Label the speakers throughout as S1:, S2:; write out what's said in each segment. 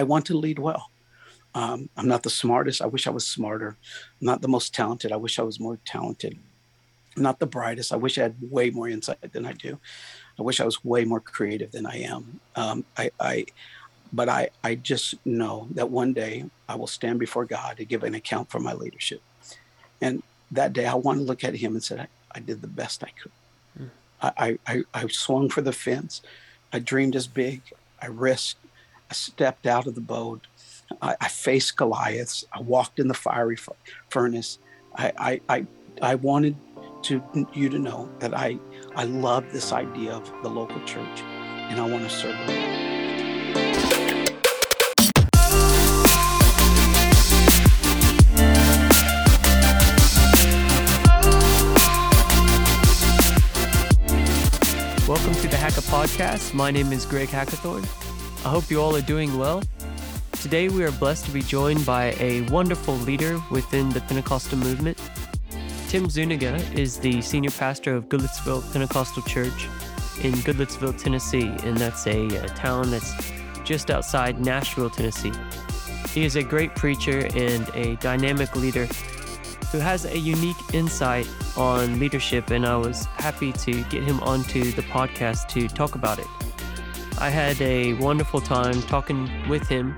S1: I want to lead well. Um, I'm not the smartest. I wish I was smarter. I'm not the most talented. I wish I was more talented. I'm not the brightest. I wish I had way more insight than I do. I wish I was way more creative than I am. Um, I, I, but I, I just know that one day I will stand before God to give an account for my leadership. And that day I want to look at him and say, I, I did the best I could. Mm. I, I, I swung for the fence. I dreamed as big. I risked. I stepped out of the boat. I, I faced Goliaths. I walked in the fiery furnace. I, I, I, I wanted to you to know that I, I love this idea of the local church and I want to serve them.
S2: Welcome to the Hacker Podcast. My name is Greg Hackathorn. I hope you all are doing well. Today we are blessed to be joined by a wonderful leader within the Pentecostal movement. Tim Zuniga is the senior pastor of Goodlettsville Pentecostal Church in Goodlettsville, Tennessee, and that's a, a town that's just outside Nashville, Tennessee. He is a great preacher and a dynamic leader who has a unique insight on leadership, and I was happy to get him onto the podcast to talk about it. I had a wonderful time talking with him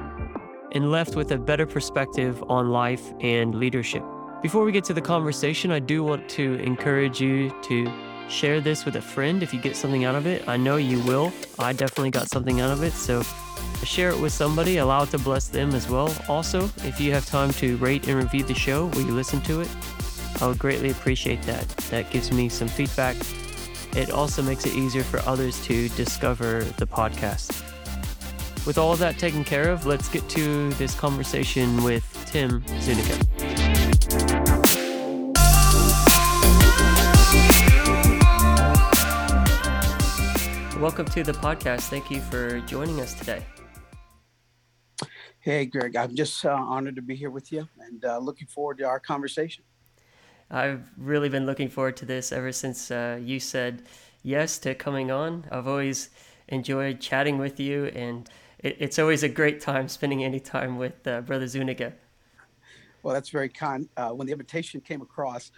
S2: and left with a better perspective on life and leadership. Before we get to the conversation, I do want to encourage you to share this with a friend if you get something out of it. I know you will. I definitely got something out of it. So share it with somebody, allow it to bless them as well. Also, if you have time to rate and review the show where you listen to it, I would greatly appreciate that. That gives me some feedback. It also makes it easier for others to discover the podcast. With all that taken care of, let's get to this conversation with Tim Zuniga. Welcome to the podcast. Thank you for joining us today.
S1: Hey, Greg, I'm just uh, honored to be here with you and uh, looking forward to our conversation.
S2: I've really been looking forward to this ever since uh, you said yes to coming on. I've always enjoyed chatting with you, and it, it's always a great time spending any time with uh, Brother Zuniga.
S1: Well, that's very kind. Uh, when the invitation came across,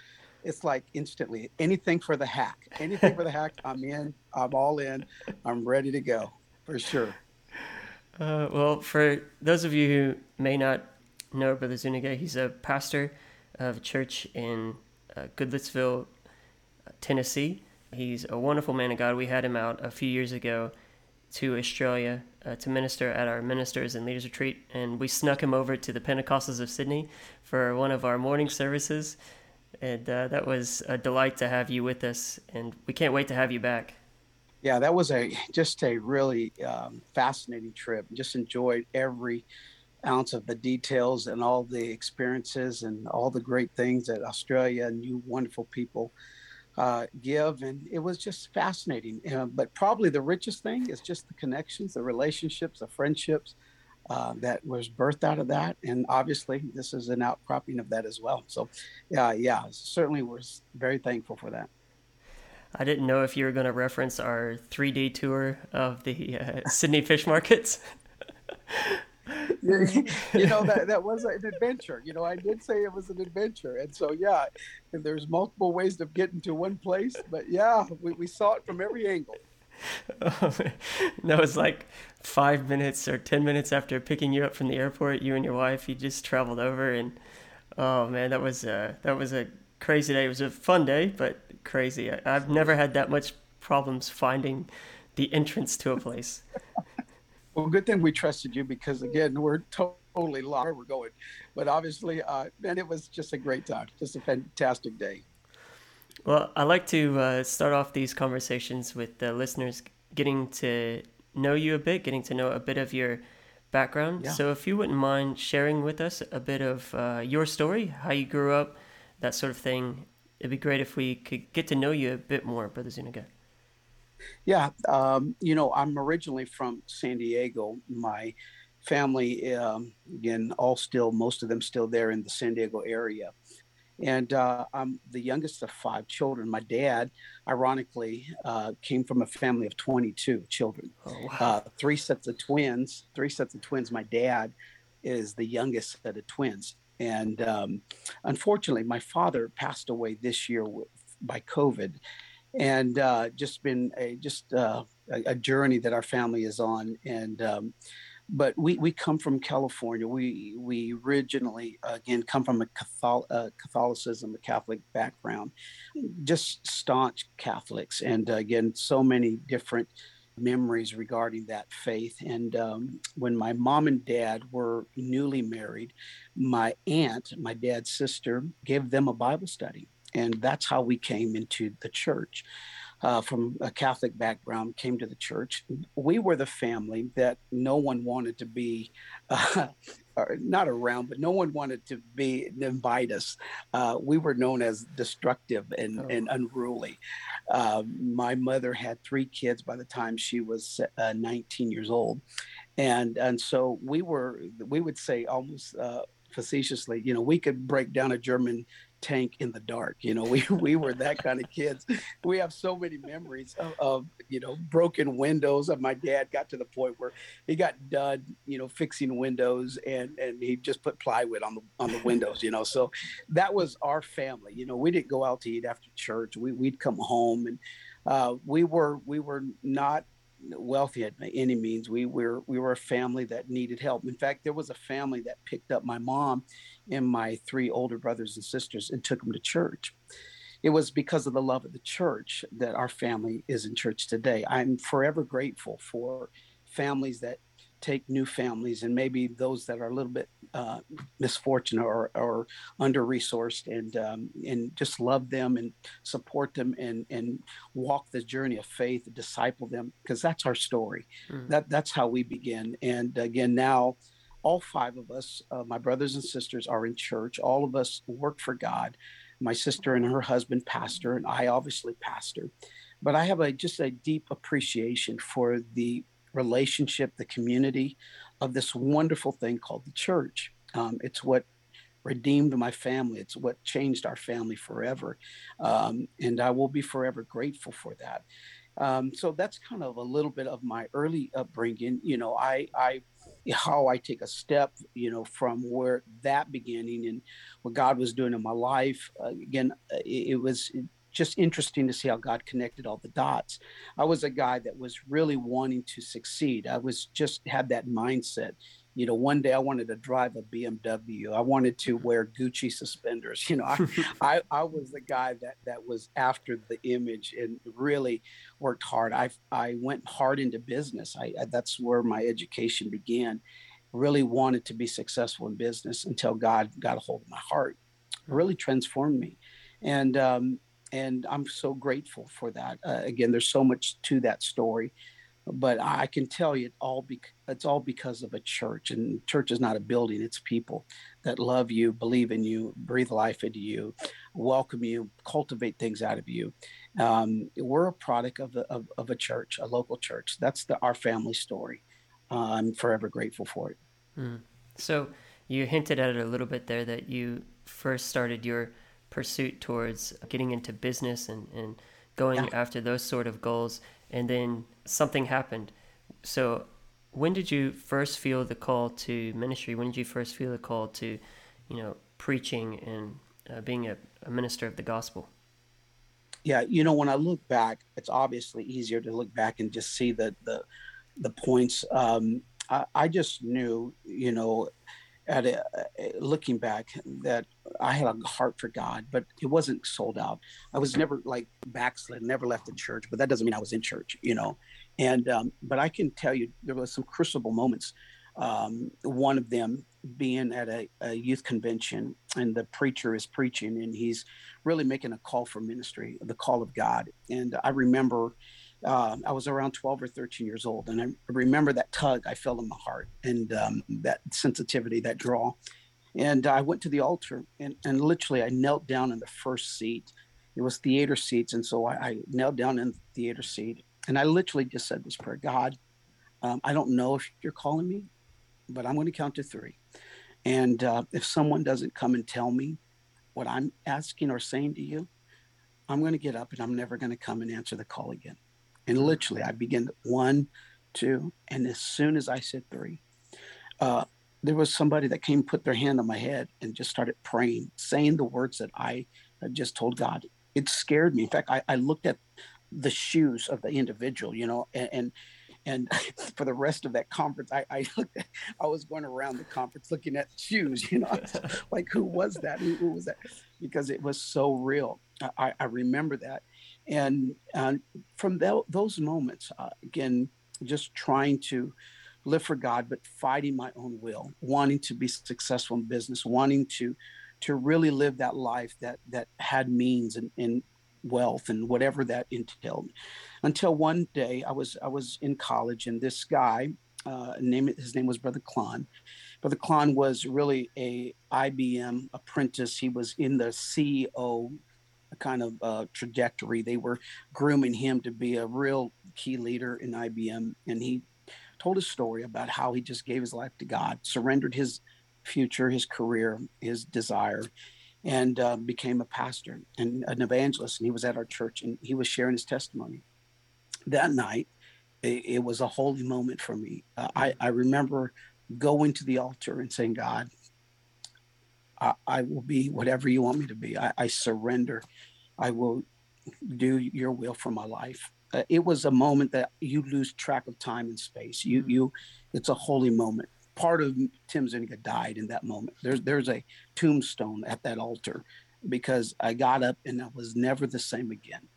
S1: it's like instantly anything for the hack, anything for the hack. I'm in. I'm all in. I'm ready to go for sure.
S2: Uh, well, for those of you who may not know Brother Zuniga, he's a pastor of a church in uh, Goodlettsville, Tennessee. He's a wonderful man of God. We had him out a few years ago to Australia uh, to minister at our ministers and leaders retreat, and we snuck him over to the Pentecostals of Sydney for one of our morning services. And uh, that was a delight to have you with us, and we can't wait to have you back.
S1: Yeah, that was a just a really um, fascinating trip. Just enjoyed every ounce of the details and all the experiences and all the great things that Australia and you wonderful people uh, give. And it was just fascinating. Uh, but probably the richest thing is just the connections, the relationships, the friendships uh, that was birthed out of that. And obviously, this is an outcropping of that as well. So, yeah, yeah, certainly we're very thankful for that.
S2: I didn't know if you were going to reference our three day tour of the uh, Sydney fish markets.
S1: you know that that was an adventure. You know, I did say it was an adventure, and so yeah, and there's multiple ways of getting to one place, but yeah, we, we saw it from every angle.
S2: That was like five minutes or ten minutes after picking you up from the airport. You and your wife, you just traveled over, and oh man, that was uh, that was a crazy day. It was a fun day, but crazy. I, I've never had that much problems finding the entrance to a place.
S1: Well, good thing we trusted you because again, we're totally lost where we're going. But obviously, uh, man, it was just a great time, just a fantastic day.
S2: Well, I like to uh, start off these conversations with the listeners getting to know you a bit, getting to know a bit of your background. Yeah. So, if you wouldn't mind sharing with us a bit of uh, your story, how you grew up, that sort of thing, it'd be great if we could get to know you a bit more, Brother Zuniga.
S1: Yeah, um, you know, I'm originally from San Diego. My family, um, again, all still, most of them still there in the San Diego area. And uh, I'm the youngest of five children. My dad, ironically, uh, came from a family of 22 children. Oh, wow. Uh, three sets of twins. Three sets of twins. My dad is the youngest set of twins. And um, unfortunately, my father passed away this year with, by COVID, and uh, just been a just uh, a, journey that our family is on. And um, but we, we come from California. We we originally again come from a Catholic, uh, Catholicism, a Catholic background, just staunch Catholics, and uh, again so many different memories regarding that faith. And um, when my mom and dad were newly married, my aunt, my dad's sister, gave them a Bible study. And that's how we came into the church. Uh, from a Catholic background, came to the church. We were the family that no one wanted to be uh, not around, but no one wanted to be invite us. Uh, we were known as destructive and, oh. and unruly. Uh, my mother had three kids by the time she was uh, 19 years old, and and so we were we would say almost uh, facetiously, you know, we could break down a German tank in the dark. You know, we we were that kind of kids. We have so many memories of, of, you know broken windows. Of my dad got to the point where he got done, you know, fixing windows, and and he just put plywood on the on the windows. You know, so that was our family. You know, we didn't go out to eat after church. We we'd come home and. Uh, we were we were not wealthy at any means. We were we were a family that needed help. In fact, there was a family that picked up my mom and my three older brothers and sisters and took them to church. It was because of the love of the church that our family is in church today. I'm forever grateful for families that take new families and maybe those that are a little bit uh, misfortunate or, or under resourced and um, and just love them and support them and and walk the journey of faith and disciple them because that's our story. Mm. that that's how we begin. And again now all five of us uh, my brothers and sisters are in church. All of us work for god. My sister and her husband pastor and i obviously pastor. But i have a just a deep appreciation for the relationship, the community of this wonderful thing called the church. Um, it's what redeemed my family. It's what changed our family forever. Um, and I will be forever grateful for that. Um, so that's kind of a little bit of my early upbringing. You know, I, I, how I take a step, you know, from where that beginning and what God was doing in my life. Uh, again, it, it was just interesting to see how God connected all the dots. I was a guy that was really wanting to succeed. I was just had that mindset. You know, one day I wanted to drive a BMW. I wanted to wear Gucci suspenders. You know, I, I, I was the guy that that was after the image and really worked hard. I I went hard into business. I, I that's where my education began. Really wanted to be successful in business until God got a hold of my heart. Really transformed me, and um, and I'm so grateful for that. Uh, again, there's so much to that story, but I can tell you it all be, it's all because of a church, and church is not a building; it's people that love you, believe in you, breathe life into you, welcome you, cultivate things out of you. Um, we're a product of, a, of, of a church, a local church. That's the, our family story. Uh, I'm forever grateful for it.
S2: Mm. So you hinted at it a little bit there that you first started your pursuit towards getting into business and, and going yeah. after those sort of goals. And then something happened. So, when did you first feel the call to ministry? When did you first feel the call to, you know, preaching and uh, being a, a minister of the gospel?
S1: Yeah, you know, when I look back, it's obviously easier to look back and just see the the, the points. Um, I, I just knew, you know, at a, looking back that I had a heart for God, but it wasn't sold out. I was never like backslid, never left the church, but that doesn't mean I was in church, you know. And um, but I can tell you there was some crucible moments. Um, one of them being at a, a, youth convention, and the preacher is preaching, and he's really making a call for ministry, the call of God. And I remember uh, I was around 12 or 13 years old, and I remember that tug I felt in my heart and um, that sensitivity, that draw. And I went to the altar, and, and literally I knelt down in the first seat. It was theater seats, and so I, I knelt down in the theater seat, and I literally just said this prayer: God, um, I don't know if you're calling me, but I'm going to count to three, and uh, if someone doesn't come and tell me, what I'm asking or saying to you, I'm going to get up and I'm never going to come and answer the call again. And literally, I begin one, two, and as soon as I said three, uh, there was somebody that came, put their hand on my head, and just started praying, saying the words that I had just told God. It scared me. In fact, I, I looked at the shoes of the individual, you know, and, and and for the rest of that conference, I, I looked at, I was going around the conference looking at shoes, you know, like who was that? Who, who, was that? Because it was so real. I, I remember that. And from th- those moments, uh, again, just trying to live for God, but fighting my own will, wanting to be successful in business, wanting to to really live that life that that had means and, and wealth and whatever that entailed. Until one day, I was I was in college, and this guy, uh, name his name was Brother Klon. Brother Klon was really a IBM apprentice. He was in the CEO kind of uh, trajectory. They were grooming him to be a real key leader in IBM, and he told a story about how he just gave his life to God, surrendered his future, his career, his desire, and uh, became a pastor and an evangelist. And he was at our church and he was sharing his testimony. That night, it, it was a holy moment for me. Uh, I, I remember going to the altar and saying, God, I, I will be whatever you want me to be. I, I surrender. I will do your will for my life. Uh, it was a moment that you lose track of time and space. You, you, it's a holy moment part of Tim Zuniga died in that moment. There's there's a tombstone at that altar because I got up and I was never the same again.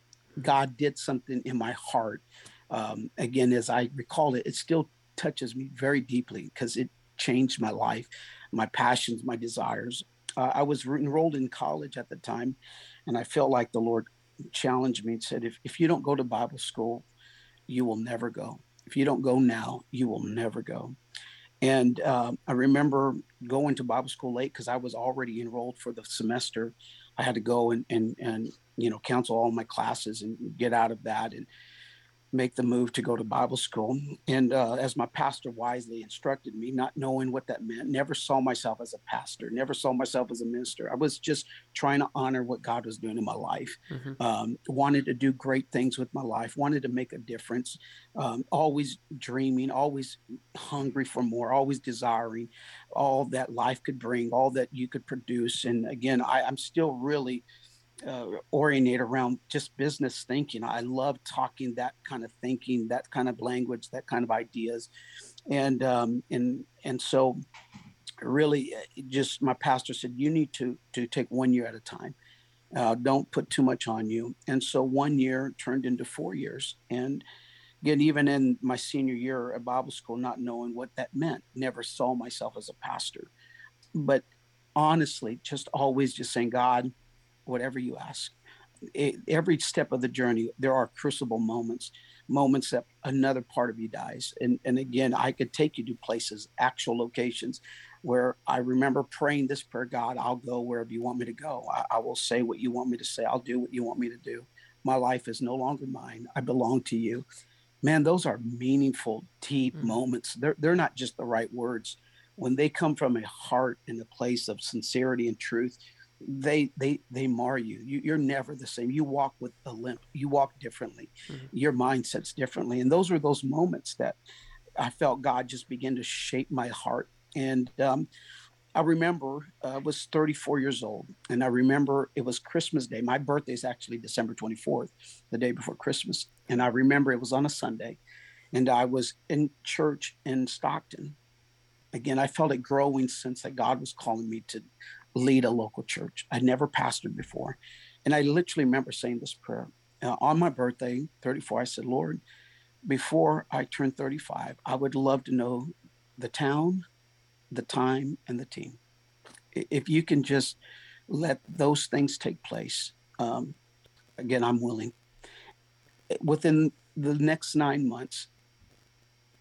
S1: God did something in my heart. Um, again, as I recall it, it still touches me very deeply because it changed my life, my passions, my desires. Uh, I was enrolled in college at the time, and I felt like the Lord challenged me and said, if, if you don't go to Bible school, you will never go. If you don't go now, you will never go. And uh, I remember going to Bible school late because I was already enrolled for the semester. I had to go and, and, and, you know, cancel all my classes and get out of that. And make the move to go to Bible school. And uh, as my pastor wisely instructed me, not knowing what that meant, never saw myself as a pastor, never saw myself as a minister. I was just trying to honor what God was doing in my life. Mm-hmm. Um, wanted to do great things with my life, wanted to make a difference, um, always dreaming, always hungry for more, always desiring all that life could bring, all that you could produce. And again, I, I'm still really uh, oriented around just business thinking. I love talking that kind of thinking, that kind of language, that kind of ideas, and um, and and so really, uh, just my pastor said you need to to take one year at a time. Uh, don't put too much on you. And so one year turned into four years, and again, even in my senior year at Bible school, not knowing what that meant, never saw myself as a pastor, but honestly, just always just saying, God whatever you ask. It, every step of the journey, there are crucible moments, moments that another part of you dies. And, and again, I could take you to places, actual locations where I remember praying this prayer God, I'll go wherever you want me to go. I, I will say what you want me to say. I'll do what you want me to do. My life is no longer mine. I belong to you. Man, those are meaningful, deep mm-hmm. moments. They're, they're not just the right words. When they come from a heart and a place of sincerity and truth, they they they mar you. you are never the same. You walk with a limp. You walk differently. Mm-hmm. your mindset's differently. And those were those moments that i felt god just begin to shape my heart. And um, i remember uh, i was 34 years old and i remember it was christmas day. My birthday is actually december 24th the day before christmas. And i remember it was on a sunday and i was in church in stockton. Again i felt a growing sense that god was calling me to lead a local church. I'd never pastored before. And I literally remember saying this prayer. Uh, on my birthday, 34, I said, Lord, before I turn 35, I would love to know the town, the time, and the team. If you can just let those things take place, um, again, I'm willing. Within the next nine months,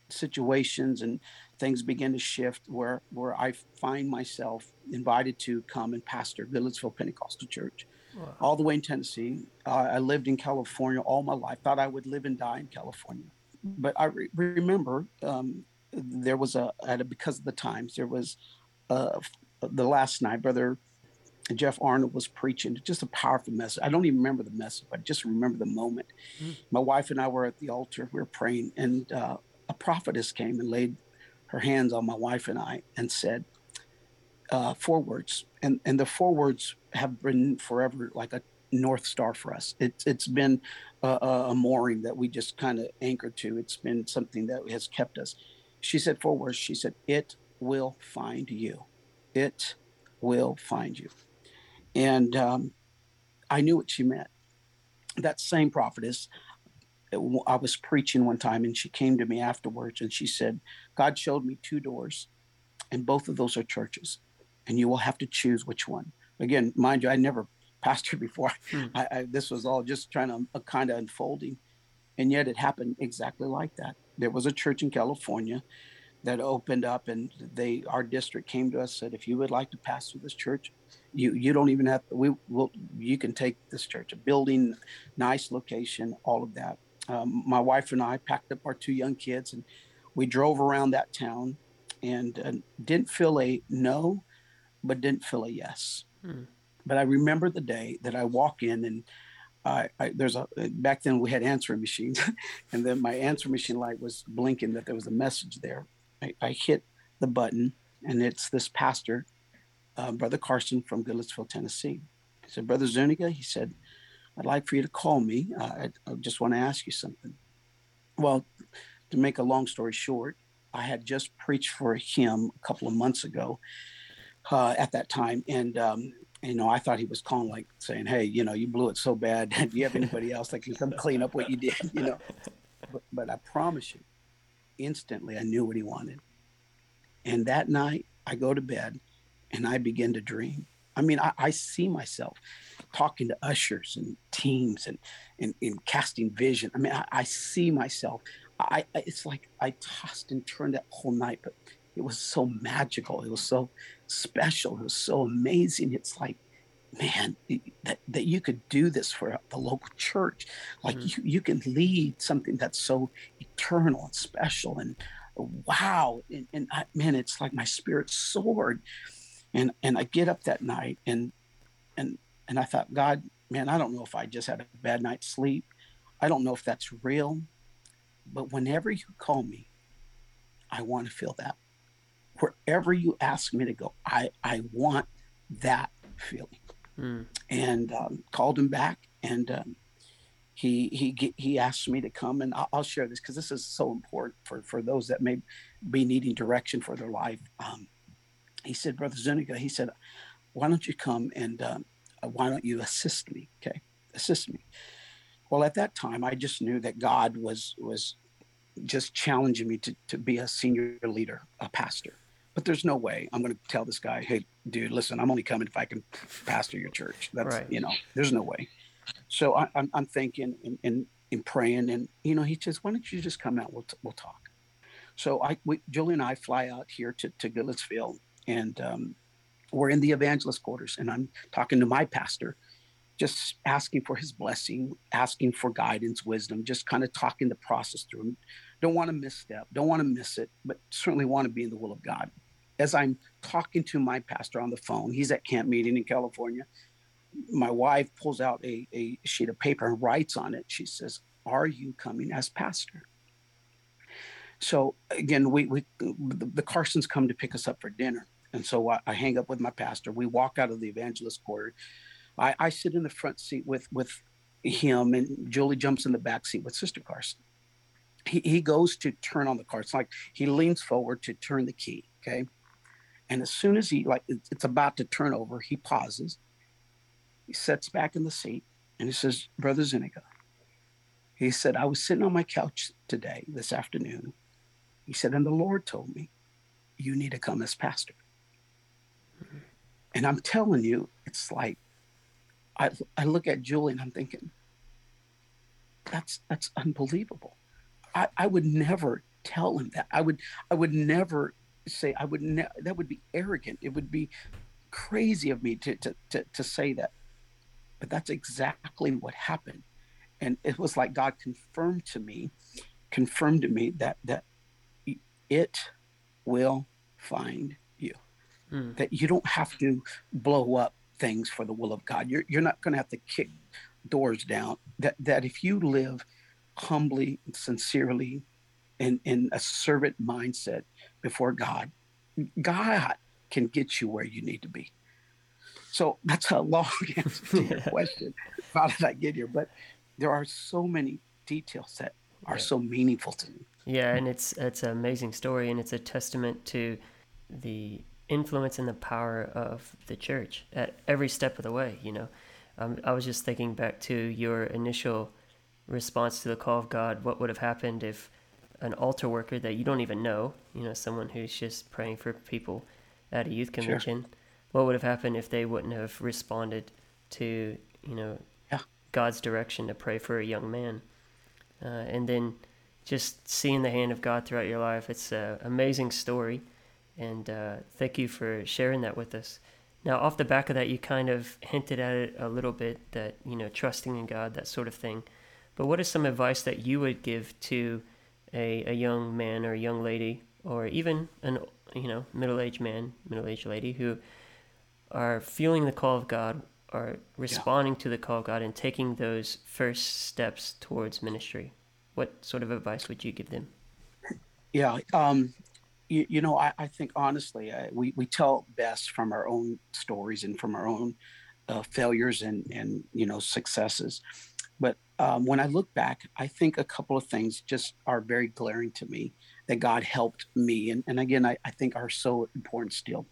S1: situations and things begin to shift where where I find myself invited to come and pastor Goodlettsville Pentecostal Church, wow. all the way in Tennessee. Uh, I lived in California all my life. Thought I would live and die in California, but I re- remember um, there was a, a, because of the times there was uh, the last night, brother Jeff Arnold was preaching, just a powerful message. I don't even remember the message, but I just remember the moment. Mm. My wife and I were at the altar, we were praying, and uh, a prophetess came and laid her hands on my wife and I and said uh, four words. And, and the four words have been forever like a North Star for us. It's it's been a, a mooring that we just kind of anchored to. It's been something that has kept us. She said four words. She said, "It will find you. It will find you." And um, I knew what she meant. That same prophetess, I was preaching one time and she came to me afterwards and she said, God showed me two doors, and both of those are churches, and you will have to choose which one. Again, mind you, I never pastored before. Hmm. I, I, this was all just trying to uh, kind of unfolding. And yet it happened exactly like that. There was a church in California that opened up and they our district came to us said if you would like to pastor this church you you don't even have to, we will you can take this church a building nice location all of that um, my wife and i packed up our two young kids and we drove around that town and uh, didn't feel a no but didn't feel a yes hmm. but i remember the day that i walk in and I, I, there's a back then we had answering machines and then my answer machine light was blinking that there was a message there I, I hit the button, and it's this pastor, uh, Brother Carson from Goodlettsville, Tennessee. He said, Brother Zuniga, he said, I'd like for you to call me. Uh, I, I just want to ask you something. Well, to make a long story short, I had just preached for him a couple of months ago uh, at that time. And, um, you know, I thought he was calling, like saying, Hey, you know, you blew it so bad. Do you have anybody else that can come clean up what you did? You know, but, but I promise you, instantly I knew what he wanted. And that night I go to bed and I begin to dream. I mean, I, I see myself talking to ushers and teams and, and, and casting vision. I mean, I, I see myself. I, it's like I tossed and turned that whole night, but it was so magical. It was so special. It was so amazing. It's like man, that, that you could do this for the local church. Like mm-hmm. you, you can lead something that's so eternal and special and wow. And, and I, man, it's like my spirit soared. And, and I get up that night and, and, and I thought, God, man, I don't know if I just had a bad night's sleep. I don't know if that's real, but whenever you call me, I want to feel that. Wherever you ask me to go, I, I want that feeling mm. and um, called him back and um, he he he asked me to come and I'll, I'll share this because this is so important for for those that may be needing direction for their life. Um, he said, Brother Zuniga, he said, why don't you come and um, why don't you assist me? Okay, assist me. Well, at that time, I just knew that God was was just challenging me to, to be a senior leader, a pastor. But there's no way I'm going to tell this guy, hey, dude, listen, I'm only coming if I can pastor your church. That's, right. you know, there's no way. So I, am I'm, I'm thinking and, and, and praying. And, you know, he says, why don't you just come out? We'll, t- we'll talk. So I, we, Julie and I fly out here to, to Goodlettsville and um, we're in the evangelist quarters and I'm talking to my pastor, just asking for his blessing, asking for guidance, wisdom, just kind of talking the process through. Don't want to misstep, don't want to miss it, but certainly want to be in the will of God as I'm talking to my pastor on the phone, he's at camp meeting in California. My wife pulls out a, a sheet of paper and writes on it. She says, Are you coming as pastor? So again, we, we the, the Carsons come to pick us up for dinner. And so I, I, hang up with my pastor. We walk out of the evangelist quarter. I, I sit in the front seat with with him, and Julie jumps in the back seat with Sister Carson. He, he goes to turn on the car. It's like he leans forward to turn the key. Okay. And as soon as he like it's about to turn over, he pauses. He sits back in the seat and he says, Brother Zuniga, he said, I was sitting on my couch today, this afternoon. He said, and the Lord told me, you need to come as pastor. And I'm telling you, it's like I, I look at Julie and I'm thinking, that's that's unbelievable. I, I would never tell him that. I would I would never say I would ne- that would be arrogant. It would be crazy of me to, to to to say that. But that's exactly what happened. And it was like God confirmed to me, confirmed to me that that it will find you. Mm. That you don't have to blow up things for the will of God. You're, you're not going to have to kick doors down. That, that if you live humbly, sincerely, in, in a servant mindset before God, God can get you where you need to be. So that's a long answer to your question. How did I get here? But there are so many details that are yeah. so meaningful to me.
S2: Yeah, and it's it's an amazing story, and it's a testament to the influence and the power of the church at every step of the way. You know, um, I was just thinking back to your initial response to the call of God. What would have happened if an altar worker that you don't even know, you know, someone who's just praying for people at a youth convention, sure. what would have happened if they wouldn't have responded to, you know,
S1: yeah.
S2: God's direction to pray for a young man? Uh, and then just seeing the hand of God throughout your life. It's an amazing story. And uh, thank you for sharing that with us. Now, off the back of that, you kind of hinted at it a little bit that, you know, trusting in God, that sort of thing. But what is some advice that you would give to a, a young man or a young lady, or even an, you know, middle aged man, middle aged lady who are feeling the call of God, are responding yeah. to the call of God, and taking those first steps towards ministry? What sort of advice would you give them?
S1: Yeah, um, you, you, know, I, I think honestly, uh, we we tell best from our own stories and from our own uh, failures and and you know successes. But um, when I look back, I think a couple of things just are very glaring to me that God helped me, and and again, I, I think are so important still,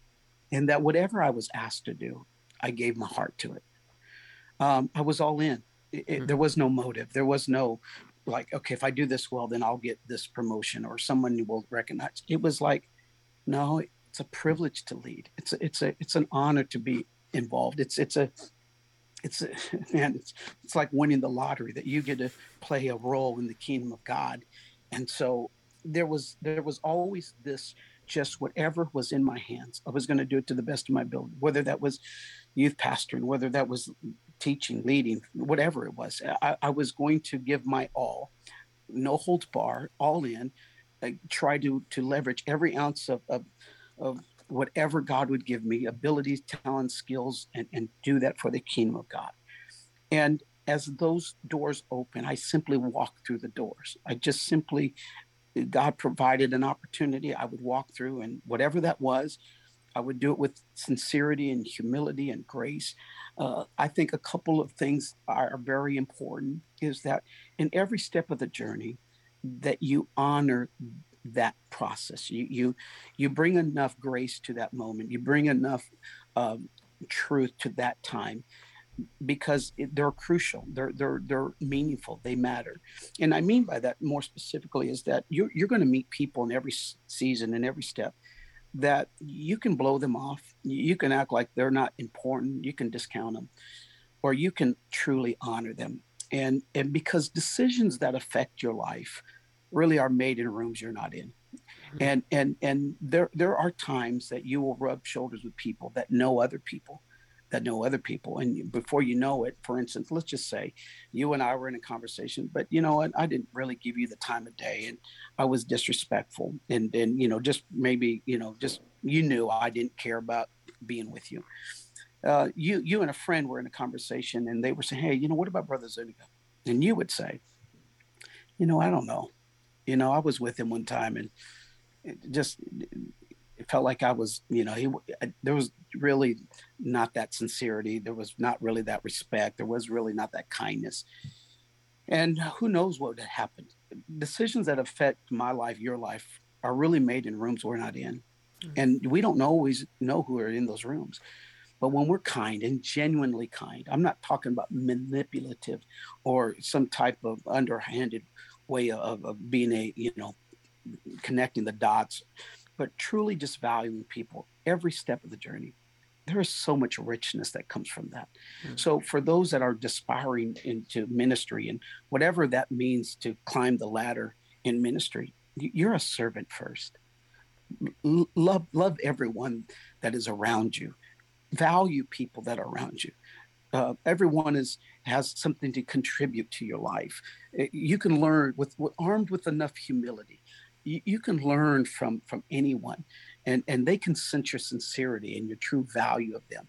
S1: and that whatever I was asked to do, I gave my heart to it. Um, I was all in. It, it, mm-hmm. there was no motive. There was no like, okay, if I do this well, then I'll get this promotion or someone will recognize. It was like, no, it's a privilege to lead. It's a, it's a it's an honor to be involved. It's it's a it's a, man, it's it's like winning the lottery that you get to play a role in the kingdom of God. And so there was there was always this just whatever was in my hands, I was going to do it to the best of my ability, whether that was youth pastoring, whether that was teaching, leading, whatever it was. I, I was going to give my all, no holds bar, all in. I try to to leverage every ounce of, of, of whatever God would give me, abilities, talents, skills, and, and do that for the kingdom of God. And as those doors open, I simply walk through the doors. I just simply, God provided an opportunity. I would walk through, and whatever that was, I would do it with sincerity and humility and grace. Uh, I think a couple of things are very important is that in every step of the journey, that you honor that process. You you you bring enough grace to that moment. You bring enough um, truth to that time because they're crucial. They're they're they're meaningful. They matter. And I mean by that more specifically is that you're you're going to meet people in every season in every step that you can blow them off. You can act like they're not important. You can discount them, or you can truly honor them. And and because decisions that affect your life really are made in rooms you're not in. Mm-hmm. And and and there there are times that you will rub shoulders with people that know other people that know other people. And before you know it, for instance, let's just say you and I were in a conversation, but you know what? I didn't really give you the time of day and I was disrespectful. And then, you know, just maybe, you know, just you knew I didn't care about being with you. Uh, you, you and a friend were in a conversation and they were saying, Hey, you know, what about Brother Zuniga? And you would say, you know, I don't know. You know, I was with him one time and just it felt like I was, you know, he there was really not that sincerity. There was not really that respect. There was really not that kindness. And who knows what would have happened? Decisions that affect my life, your life, are really made in rooms we're not in, mm-hmm. and we don't always know who are in those rooms. But when we're kind and genuinely kind, I'm not talking about manipulative or some type of underhanded way of, of being a, you know, connecting the dots but truly just valuing people every step of the journey. There is so much richness that comes from that. Mm-hmm. So, for those that are aspiring into ministry and whatever that means to climb the ladder in ministry, you're a servant first. Love, love everyone that is around you. Value people that are around you. Uh, everyone is has something to contribute to your life. You can learn with, with armed with enough humility you, you can learn from from anyone and and they can sense your sincerity and your true value of them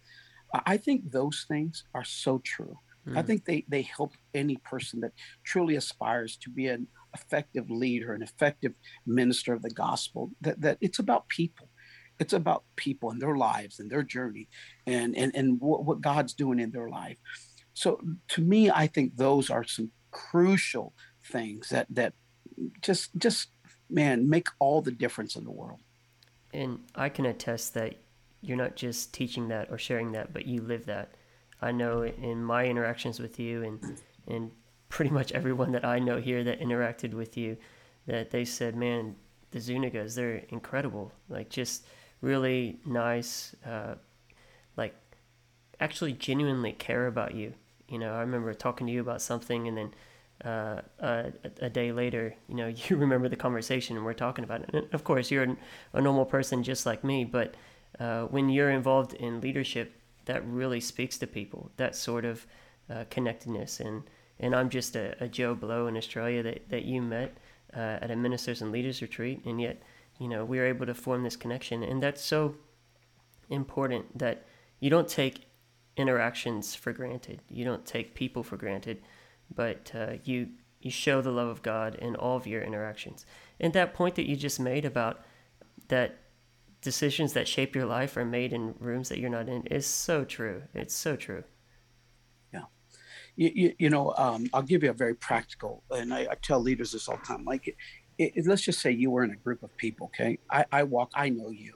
S1: I think those things are so true. Mm. I think they, they help any person that truly aspires to be an effective leader, an effective minister of the gospel, that, that it's about people. It's about people and their lives and their journey and, and, and what, what God's doing in their life. So to me, I think those are some crucial things that, that just, just, man, make all the difference in the world.
S2: And I can attest that you're not just teaching that or sharing that, but you live that. I know in my interactions with you and and pretty much everyone that I know here that interacted with you that they said, man, the Zunigas, they're incredible. Like just really nice, uh, like actually genuinely care about you. You know, I remember talking to you about something and then uh, a, a, day later, you know, you remember the conversation and we're talking about it. And of course, you're a normal person just like me, but uh, when you're involved in leadership, that really speaks to people. That sort of uh, connectedness, and and I'm just a, a, Joe Blow in Australia that that you met uh, at a ministers and leaders retreat, and yet you know we were able to form this connection, and that's so important that you don't take interactions for granted. You don't take people for granted, but uh, you you show the love of God in all of your interactions. And that point that you just made about that decisions that shape your life are made in rooms that you're not in is so true. It's so true.
S1: Yeah. You, you, you know, um, I'll give you a very practical, and I, I tell leaders this all the time. Like, it, it, let's just say you were in a group of people, okay? I, I walk, I know you.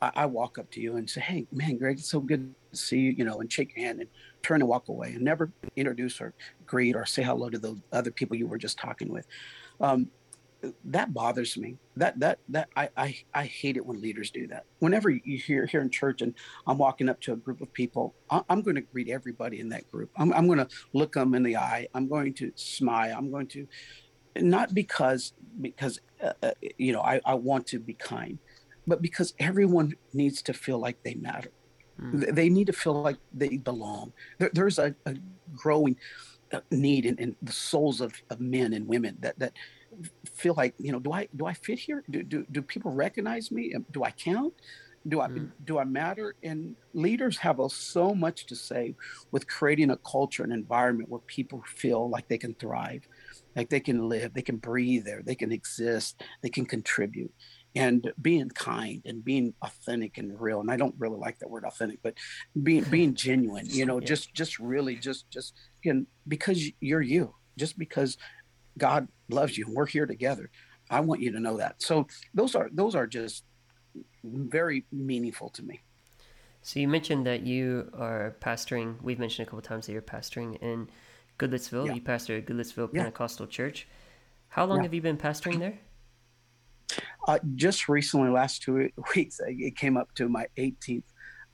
S1: I, I, walk up to you and say, hey, man, Greg, it's so good to see you, you know, and shake your hand and turn and walk away and never introduce or greet or say hello to the other people you were just talking with. Um, that bothers me. That that that I, I I hate it when leaders do that. Whenever you hear here in church and I'm walking up to a group of people, I, am going to greet everybody in that group. I'm, I'm going to look them in the eye. I'm going to smile. I'm going to not because because uh, uh, you know I, I want to be kind, but because everyone needs to feel like they matter. Mm. They need to feel like they belong. There, there's a, a growing uh, need in, in the souls of, of men and women that that feel like you know do i do i fit here do do, do people recognize me do i count do i mm. do i matter and leaders have a, so much to say with creating a culture and environment where people feel like they can thrive like they can live they can breathe there they can exist they can contribute and being kind and being authentic and real and i don't really like that word authentic but being being genuine you know yeah. just just really just just and because you're you just because God loves you and we're here together. I want you to know that. So those are those are just very meaningful to me.
S2: So you mentioned that you are pastoring. We've mentioned a couple times that you're pastoring in Goodlettsville. Yeah. You pastor at Goodlettsville Pentecostal yeah. Church. How long have you been pastoring there?
S1: Uh, just recently, last two weeks, it came up to my 18th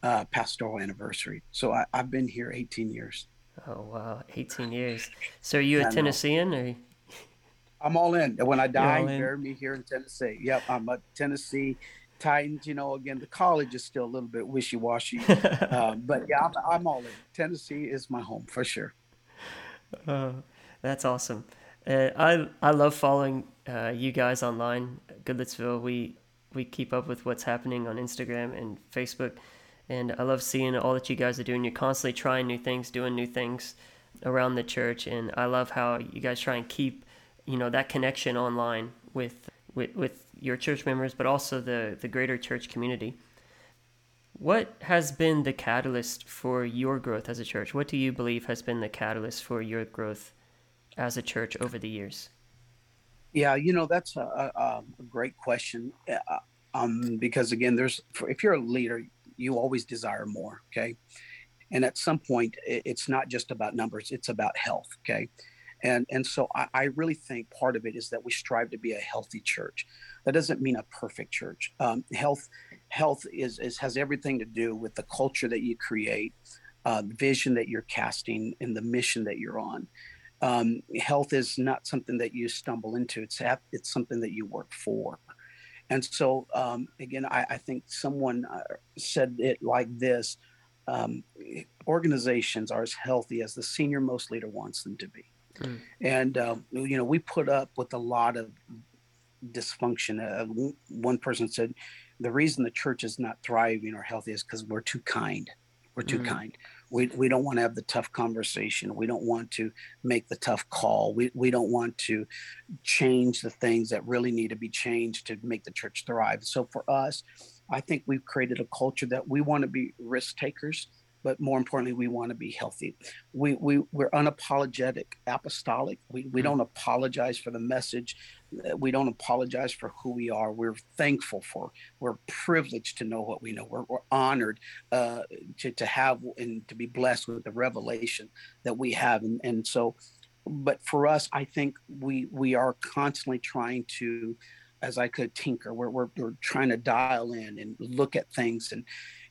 S1: uh, pastoral anniversary. So I, have been here 18 years.
S2: Oh wow, 18 years. So are you a Tennessean or?
S1: I'm all in. When I die, bury me here in Tennessee. Yep, I'm a Tennessee Titans. You know, again, the college is still a little bit wishy washy, uh, but yeah, I'm, I'm, all in. Tennessee is my home for sure.
S2: Uh, that's awesome. Uh, I I love following uh, you guys online, Goodlettsville. We we keep up with what's happening on Instagram and Facebook, and I love seeing all that you guys are doing. You're constantly trying new things, doing new things around the church, and I love how you guys try and keep you know that connection online with with, with your church members, but also the the greater church community. What has been the catalyst for your growth as a church? What do you believe has been the catalyst for your growth as a church over the years?
S1: Yeah, you know that's a, a, a great question. Uh, um, because again, there's if you're a leader, you always desire more. Okay, and at some point, it's not just about numbers; it's about health. Okay, and, and so I, I, really think part of it is that we strive to be a healthy church. That doesn't mean a perfect church. Um, health, health is, is has everything to do with the culture that you create, uh, vision that you're casting, and the mission that you're on. Um, health is not something that you stumble into. It's it's something that you work for. And so um, again, I, I, think someone uh, said it like this: um, organizations are as healthy as the senior most leader wants them to be. Mm. And, uh, you know, we put up with a lot of dysfunction. Uh, one person said, the reason the church is not thriving or healthy is because we're too kind. We're too mm-hmm. kind. We, we don't want to have the tough conversation. We don't want to make the tough call. We, we don't want to change the things that really need to be changed to make the church thrive. So for us i think we've created a culture that we want to be risk takers but more importantly, we want to be healthy. We, we, we're unapologetic, apostolic. We, we mm. don't apologize for the message. We don't apologize for who we are. We're thankful for, we're privileged to know what we know. We're, we're honored uh, to, to have and to be blessed with the revelation that we have. And, and so, but for us, I think we, we are constantly trying to, as I could tinker, we're, we're, we're trying to dial in and look at things and,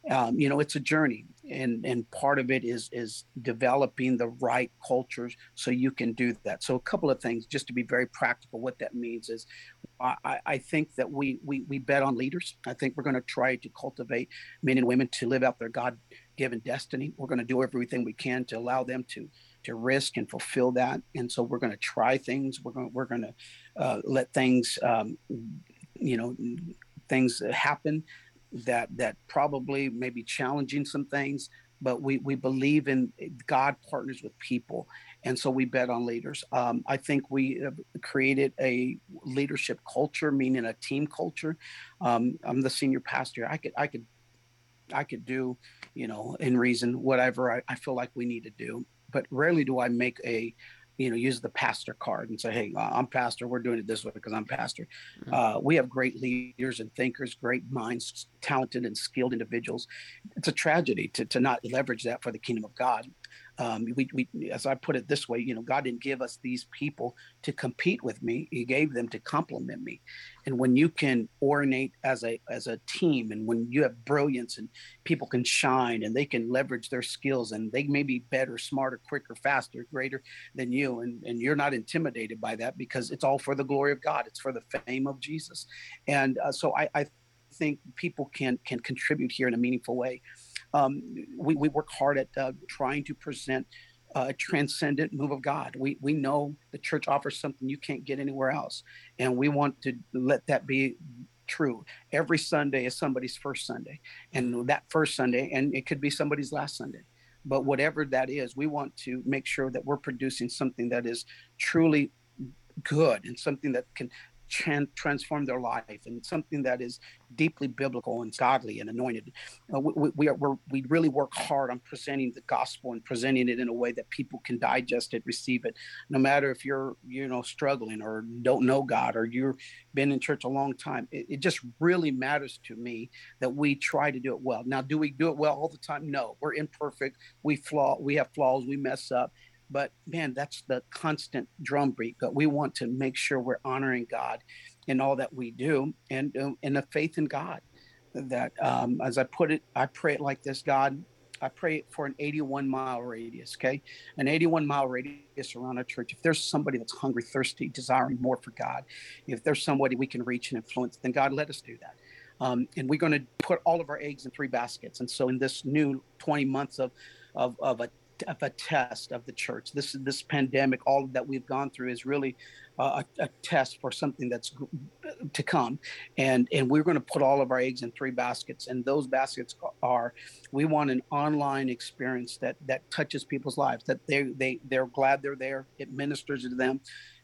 S1: um, you know it's a journey and and part of it is is developing the right cultures so you can do that. So a couple of things just to be very practical what that means is i, I think that we, we we bet on leaders. I think we're going to try to cultivate men and women to live out their god-given destiny. We're going to do everything we can to allow them to to risk and fulfill that. And so we're going to try things. We're going we're going to uh, let things um, you know things happen that that probably may be challenging some things but we we believe in god partners with people. And so we bet on leaders. Um, i think we have created a leadership culture meaning a team culture. Um, i'm the senior pastor. I could i could i could do you know in reason whatever I, I feel like we need to do but rarely do i make a you know, use the pastor card and say, "Hey, uh, I'm pastor. We're doing it this way because I'm pastor." Mm-hmm. Uh, we have great leaders and thinkers, great minds, talented and skilled individuals. It's a tragedy to to not leverage that for the kingdom of God. Um, we, we, as I put it this way, you know, God didn't give us these people to compete with me. He gave them to complement me. And when you can ornate as a as a team, and when you have brilliance, and people can shine, and they can leverage their skills, and they may be better, smarter, quicker, faster, greater than you, and and you're not intimidated by that because it's all for the glory of God. It's for the fame of Jesus. And uh, so I, I think people can can contribute here in a meaningful way um, we, we work hard at uh, trying to present a transcendent move of God. We, we know the church offers something you can't get anywhere else. And we want to let that be true. Every Sunday is somebody's first Sunday. And that first Sunday, and it could be somebody's last Sunday. But whatever that is, we want to make sure that we're producing something that is truly good and something that can transform their life and something that is deeply biblical and godly and anointed. Uh, we, we, are, we really work hard on presenting the gospel and presenting it in a way that people can digest it, receive it, no matter if you're, you know, struggling or don't know God or you've been in church a long time. It, it just really matters to me that we try to do it well. Now, do we do it well all the time? No, we're imperfect. We flaw, we have flaws, we mess up but man, that's the constant drumbeat. But we want to make sure we're honoring God in all that we do, and uh, in the faith in God. That, um, as I put it, I pray it like this: God, I pray for an 81 mile radius, okay? An 81 mile radius around our church. If there's somebody that's hungry, thirsty, desiring more for God, if there's somebody we can reach and influence, then God, let us do that. Um, and we're going to put all of our eggs in three baskets. And so, in this new 20 months of, of, of a of a test of the church. This this pandemic, all that we've gone through, is really uh, a, a, test for something that's to come, and and we're going to put all of our eggs in three baskets, and those baskets are, we want an online experience that that touches people's lives, that they they they're glad they're there, it ministers to them.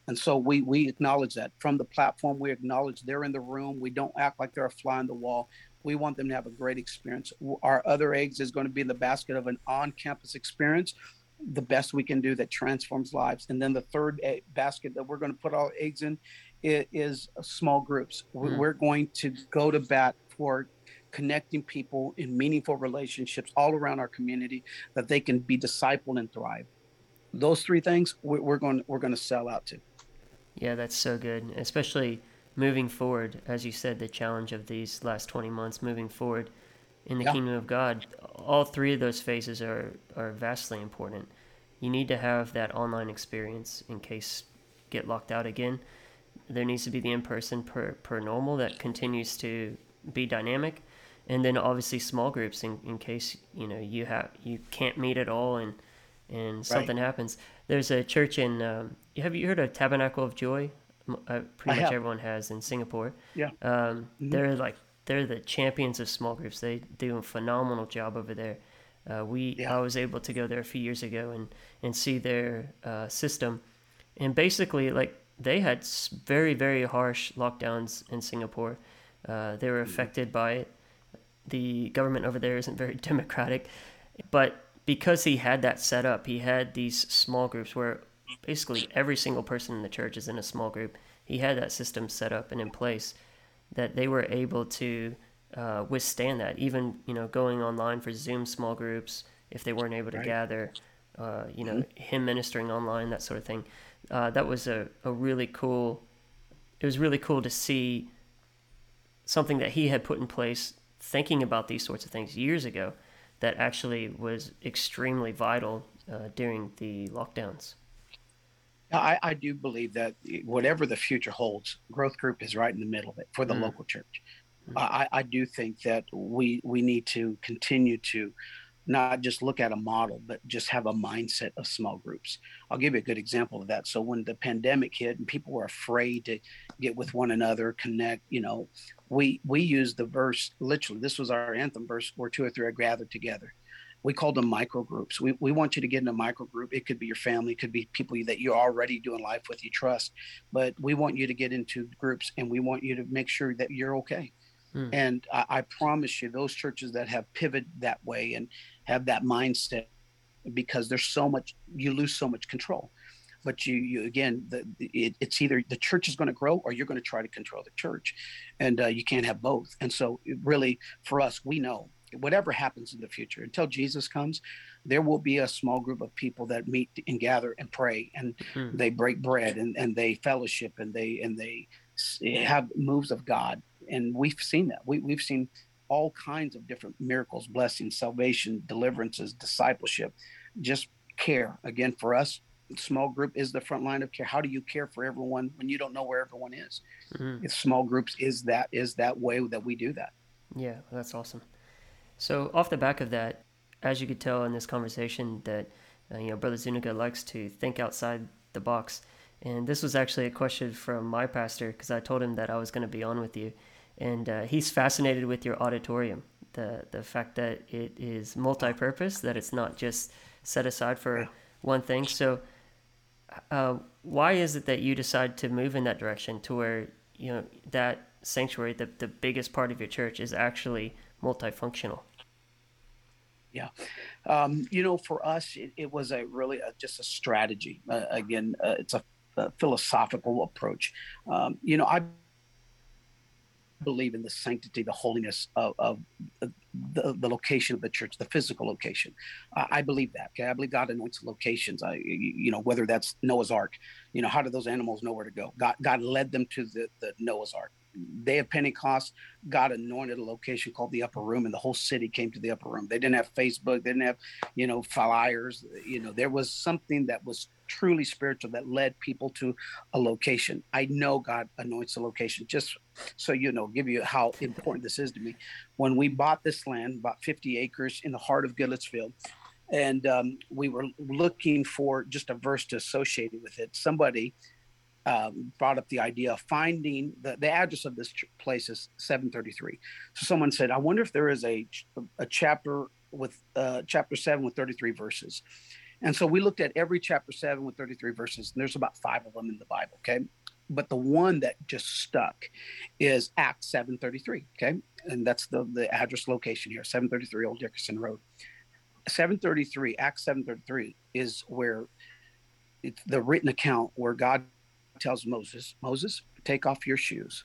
S1: And so we we acknowledge that from the platform. We acknowledge they're in the room. We don't act like they're a fly on the wall. We want them to have a great experience. Our other eggs is going to be in the basket of an on campus experience, the best we can do that transforms lives. And then the third basket that we're going to put our eggs in is small groups. Mm. We're going to go to bat for connecting people in meaningful relationships all around our community that they can be discipled and thrive. Those three things we're going we're going to sell out to.
S2: Yeah, that's so good, especially moving forward, as you said, the challenge of these last 20 months, moving forward in the yeah. kingdom of God, all three of those phases are, are vastly important. You need to have that online experience in case get locked out again. There needs to be the in-person per, per normal that continues to be dynamic. And then obviously small groups in, in case, you know, you have, you can't meet at all and, and something right. happens. There's a church in, um, have you heard of Tabernacle of Joy? Uh, pretty much everyone has in Singapore.
S1: Yeah.
S2: Um, mm-hmm. They're like they're the champions of small groups. They do a phenomenal job over there. Uh, we
S1: Yeah.
S2: I was able to go there a few years ago and and see their uh, system, and basically like they had very very harsh lockdowns in Singapore. Uh, they were affected by it. The government over there isn't very democratic, but because he had that set up, he had these small groups where basically every single person in the church is in a small group. He had that system set up and in place that they were able to uh, withstand that. Even you know going online for Zoom small groups if they weren't able to
S1: Right.
S2: gather, uh, you know him ministering online that sort of thing. Uh, that was a, a really cool. It was really cool to see something that he had put in place, thinking about these sorts of things years ago, that actually was extremely vital uh, during the lockdowns.
S1: I, I do believe that whatever the future holds, growth group is right in the middle of it for the
S2: Mm.
S1: local church. I, I do think that we we need to continue to not just look at a model, but just have a mindset of small groups. I'll give you a good example of that. So when the pandemic hit and people were afraid to get with one another, connect, you know, we we used the verse literally. This was our anthem verse, where two or three are gathered together. We call them micro groups. We, we want you to get in a micro group. It could be your family, it could be people that you're already doing life with, you trust, but we want you to get into groups and we want you to make sure that you're okay.
S2: Hmm.
S1: And I, I promise you, those churches that have pivoted that way and have that mindset, because there's so much, you lose so much control. But you, you again, the, it, it's either the church is going to grow or you're going to try to control the church, and uh, you can't have both. And so, really, for us, we know whatever happens in the future, until Jesus comes, there will be a small group of people that meet and gather and pray, and
S2: Hmm.
S1: they break bread and, and they fellowship and they and they have moves of God and we've seen that. We, we've seen all kinds of different miracles, blessings, salvation, deliverances, discipleship, just care. Again, for us, small group is the front line of care. How do you care for everyone when you don't know where everyone is?
S2: Mhm.
S1: If small groups is that is that way that we do that.
S2: Yeah, that's awesome. So off the back of that, as you could tell in this conversation, that uh, you know Brother Zuniga likes to think outside the box, and this was actually a question from my pastor because I told him that I was going to be on with you, and uh, he's fascinated with your auditorium, the the fact that it is multi-purpose, that it's not just set aside for one thing. So, uh, why is it that you decide to move in that direction to where you know that sanctuary, the the biggest part of your church, is actually multifunctional?
S1: Yeah um, you know, for us, it, it was a really a, just a strategy. Uh, again, uh, it's a, a philosophical approach. Um, you know, I believe in the sanctity, the holiness of, of the, the, the location of the church, the physical location. I I believe that. Okay, I believe God anoints locations. I, you you know, whether that's Noah's Ark, you know, how did those animals know where to go? God, God led them to the, the Noah's Ark. Day of Pentecost, God anointed a location called the Upper Room, and the whole city came to the Upper Room. They didn't have Facebook, they didn't have, you know, flyers. You know, there was something that was truly spiritual that led people to a location. I know God anoints a location. Just so you know, give you how important this is to me. When we bought this land, about 50 acres in the heart of Goodlettsville, and um, we were looking for just a verse to associate it with it. Somebody um, brought up the idea of finding the, the address of this ch- place is 733. So someone said, I wonder if there is a, a chapter with uh, chapter 7 with 33 verses. And so we looked at every chapter 7 with 33 verses, and there's about five of them in the Bible, okay? But the one that just stuck is Acts 733, okay? And that's the, the address location here, 733 Old Dickerson Road. 733, Acts 733 is where it's the written account where God tells Moses, Moses, take off your shoes,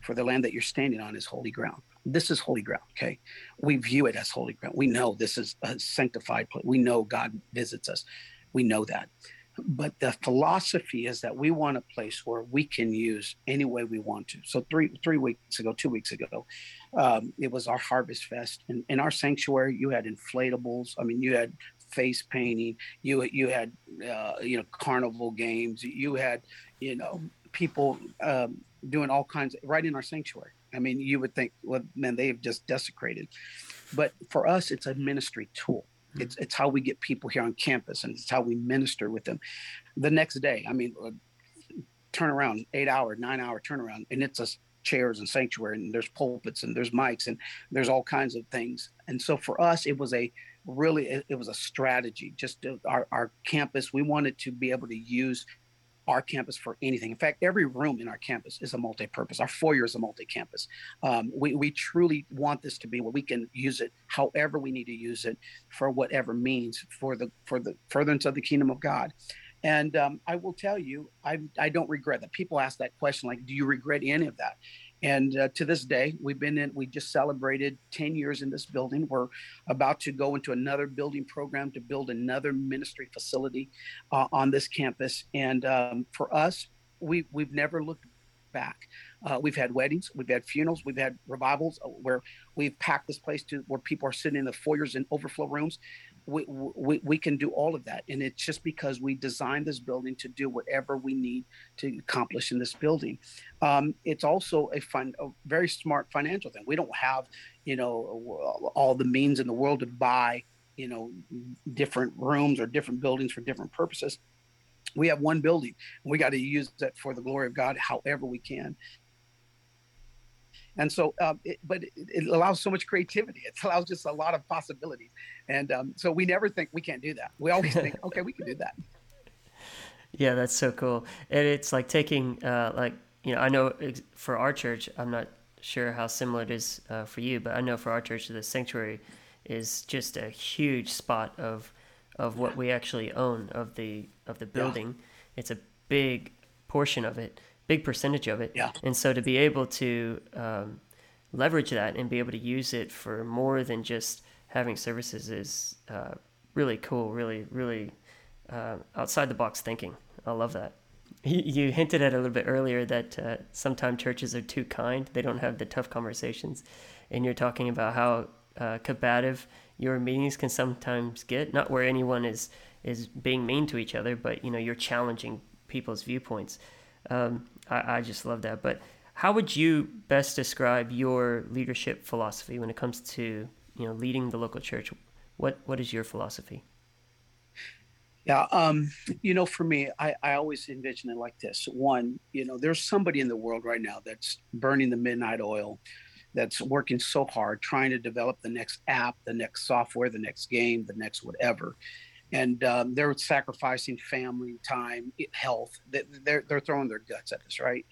S1: for the land that you're standing on is holy ground. This is holy ground, okay? We view it as holy ground. We know this is a sanctified place. We know God visits us. We know that. But the philosophy is that we want a place where we can use any way we want to. So three three weeks ago, two weeks ago, um, it was our harvest fest. And in our sanctuary, you had inflatables. I mean, you had face painting. You you had uh, you know carnival games. You had you know people um, doing all kinds of, right in our sanctuary. I mean, you would think, well, man, they've just desecrated. But for us, it's a ministry tool. It's it's how we get people here on campus, and it's how we minister with them. The next day, I mean, uh, turn around, eight hour, nine hour turnaround, and it's a chairs and sanctuary and there's pulpits and there's mics and there's all kinds of things and so for us it was a really it, it was a strategy just to, our, our campus we wanted to be able to use our campus for anything. In fact, every room in our campus is a multi-purpose. Our foyer is a multi-campus. Um, we, we truly want this to be where we can use it however we need to use it for whatever means for the for the furtherance of the kingdom of God. And um, I will tell you, I, I don't regret that. People ask that question, like, do you regret any of that? And uh, to this day, we've been in, we just celebrated 10 years in this building. We're about to go into another building program to build another ministry facility uh, on this campus. And um, for us, we, we've never looked back. Uh, we've had weddings, we've had funerals, we've had revivals uh, where we've packed this place to where people are sitting in the foyers and overflow rooms we, we, we can do all of that. And it's just because we designed this building to do whatever we need to accomplish in this building. Um, it's also a fun, a very smart financial thing. We don't have, you know, all the means in the world to buy, you know, different rooms or different buildings for different purposes. We have one building and we got to use that for the glory of God however we can. And so, um, it, but it, allows so much creativity. It allows just a lot of possibilities. And um, so we never think we can't do that. We always think, okay, we can do that.
S2: Yeah, that's so cool. And it's like taking, uh, like, you know, I know for our church, I'm not sure how similar it is uh, for you, but I know for our church, the sanctuary is just a huge spot of of what we actually own of the of the building. Yeah. It's a big portion of it big percentage of it.
S1: Yeah.
S2: And so to be able to um, leverage that and be able to use it for more than just having services is uh, really cool. Really, really uh, outside the box thinking. I love that. You, hinted at a little bit earlier that uh, sometimes churches are too kind. They don't have the tough conversations, and you're talking about how uh, combative your meetings can sometimes get. Not where anyone is is being mean to each other, but you know you're challenging people's viewpoints. Um, I, I just love that. But how would you best describe your leadership philosophy when it comes to you know leading the local church? What what is your philosophy?
S1: Yeah, um, you know, for me, I, I always envision it like this. One, you know, there's somebody in the world right now that's burning the midnight oil, that's working so hard trying to develop the next app, the next software, the next game, the next whatever and um, they're sacrificing family time, health. They're they're throwing their guts at us, right?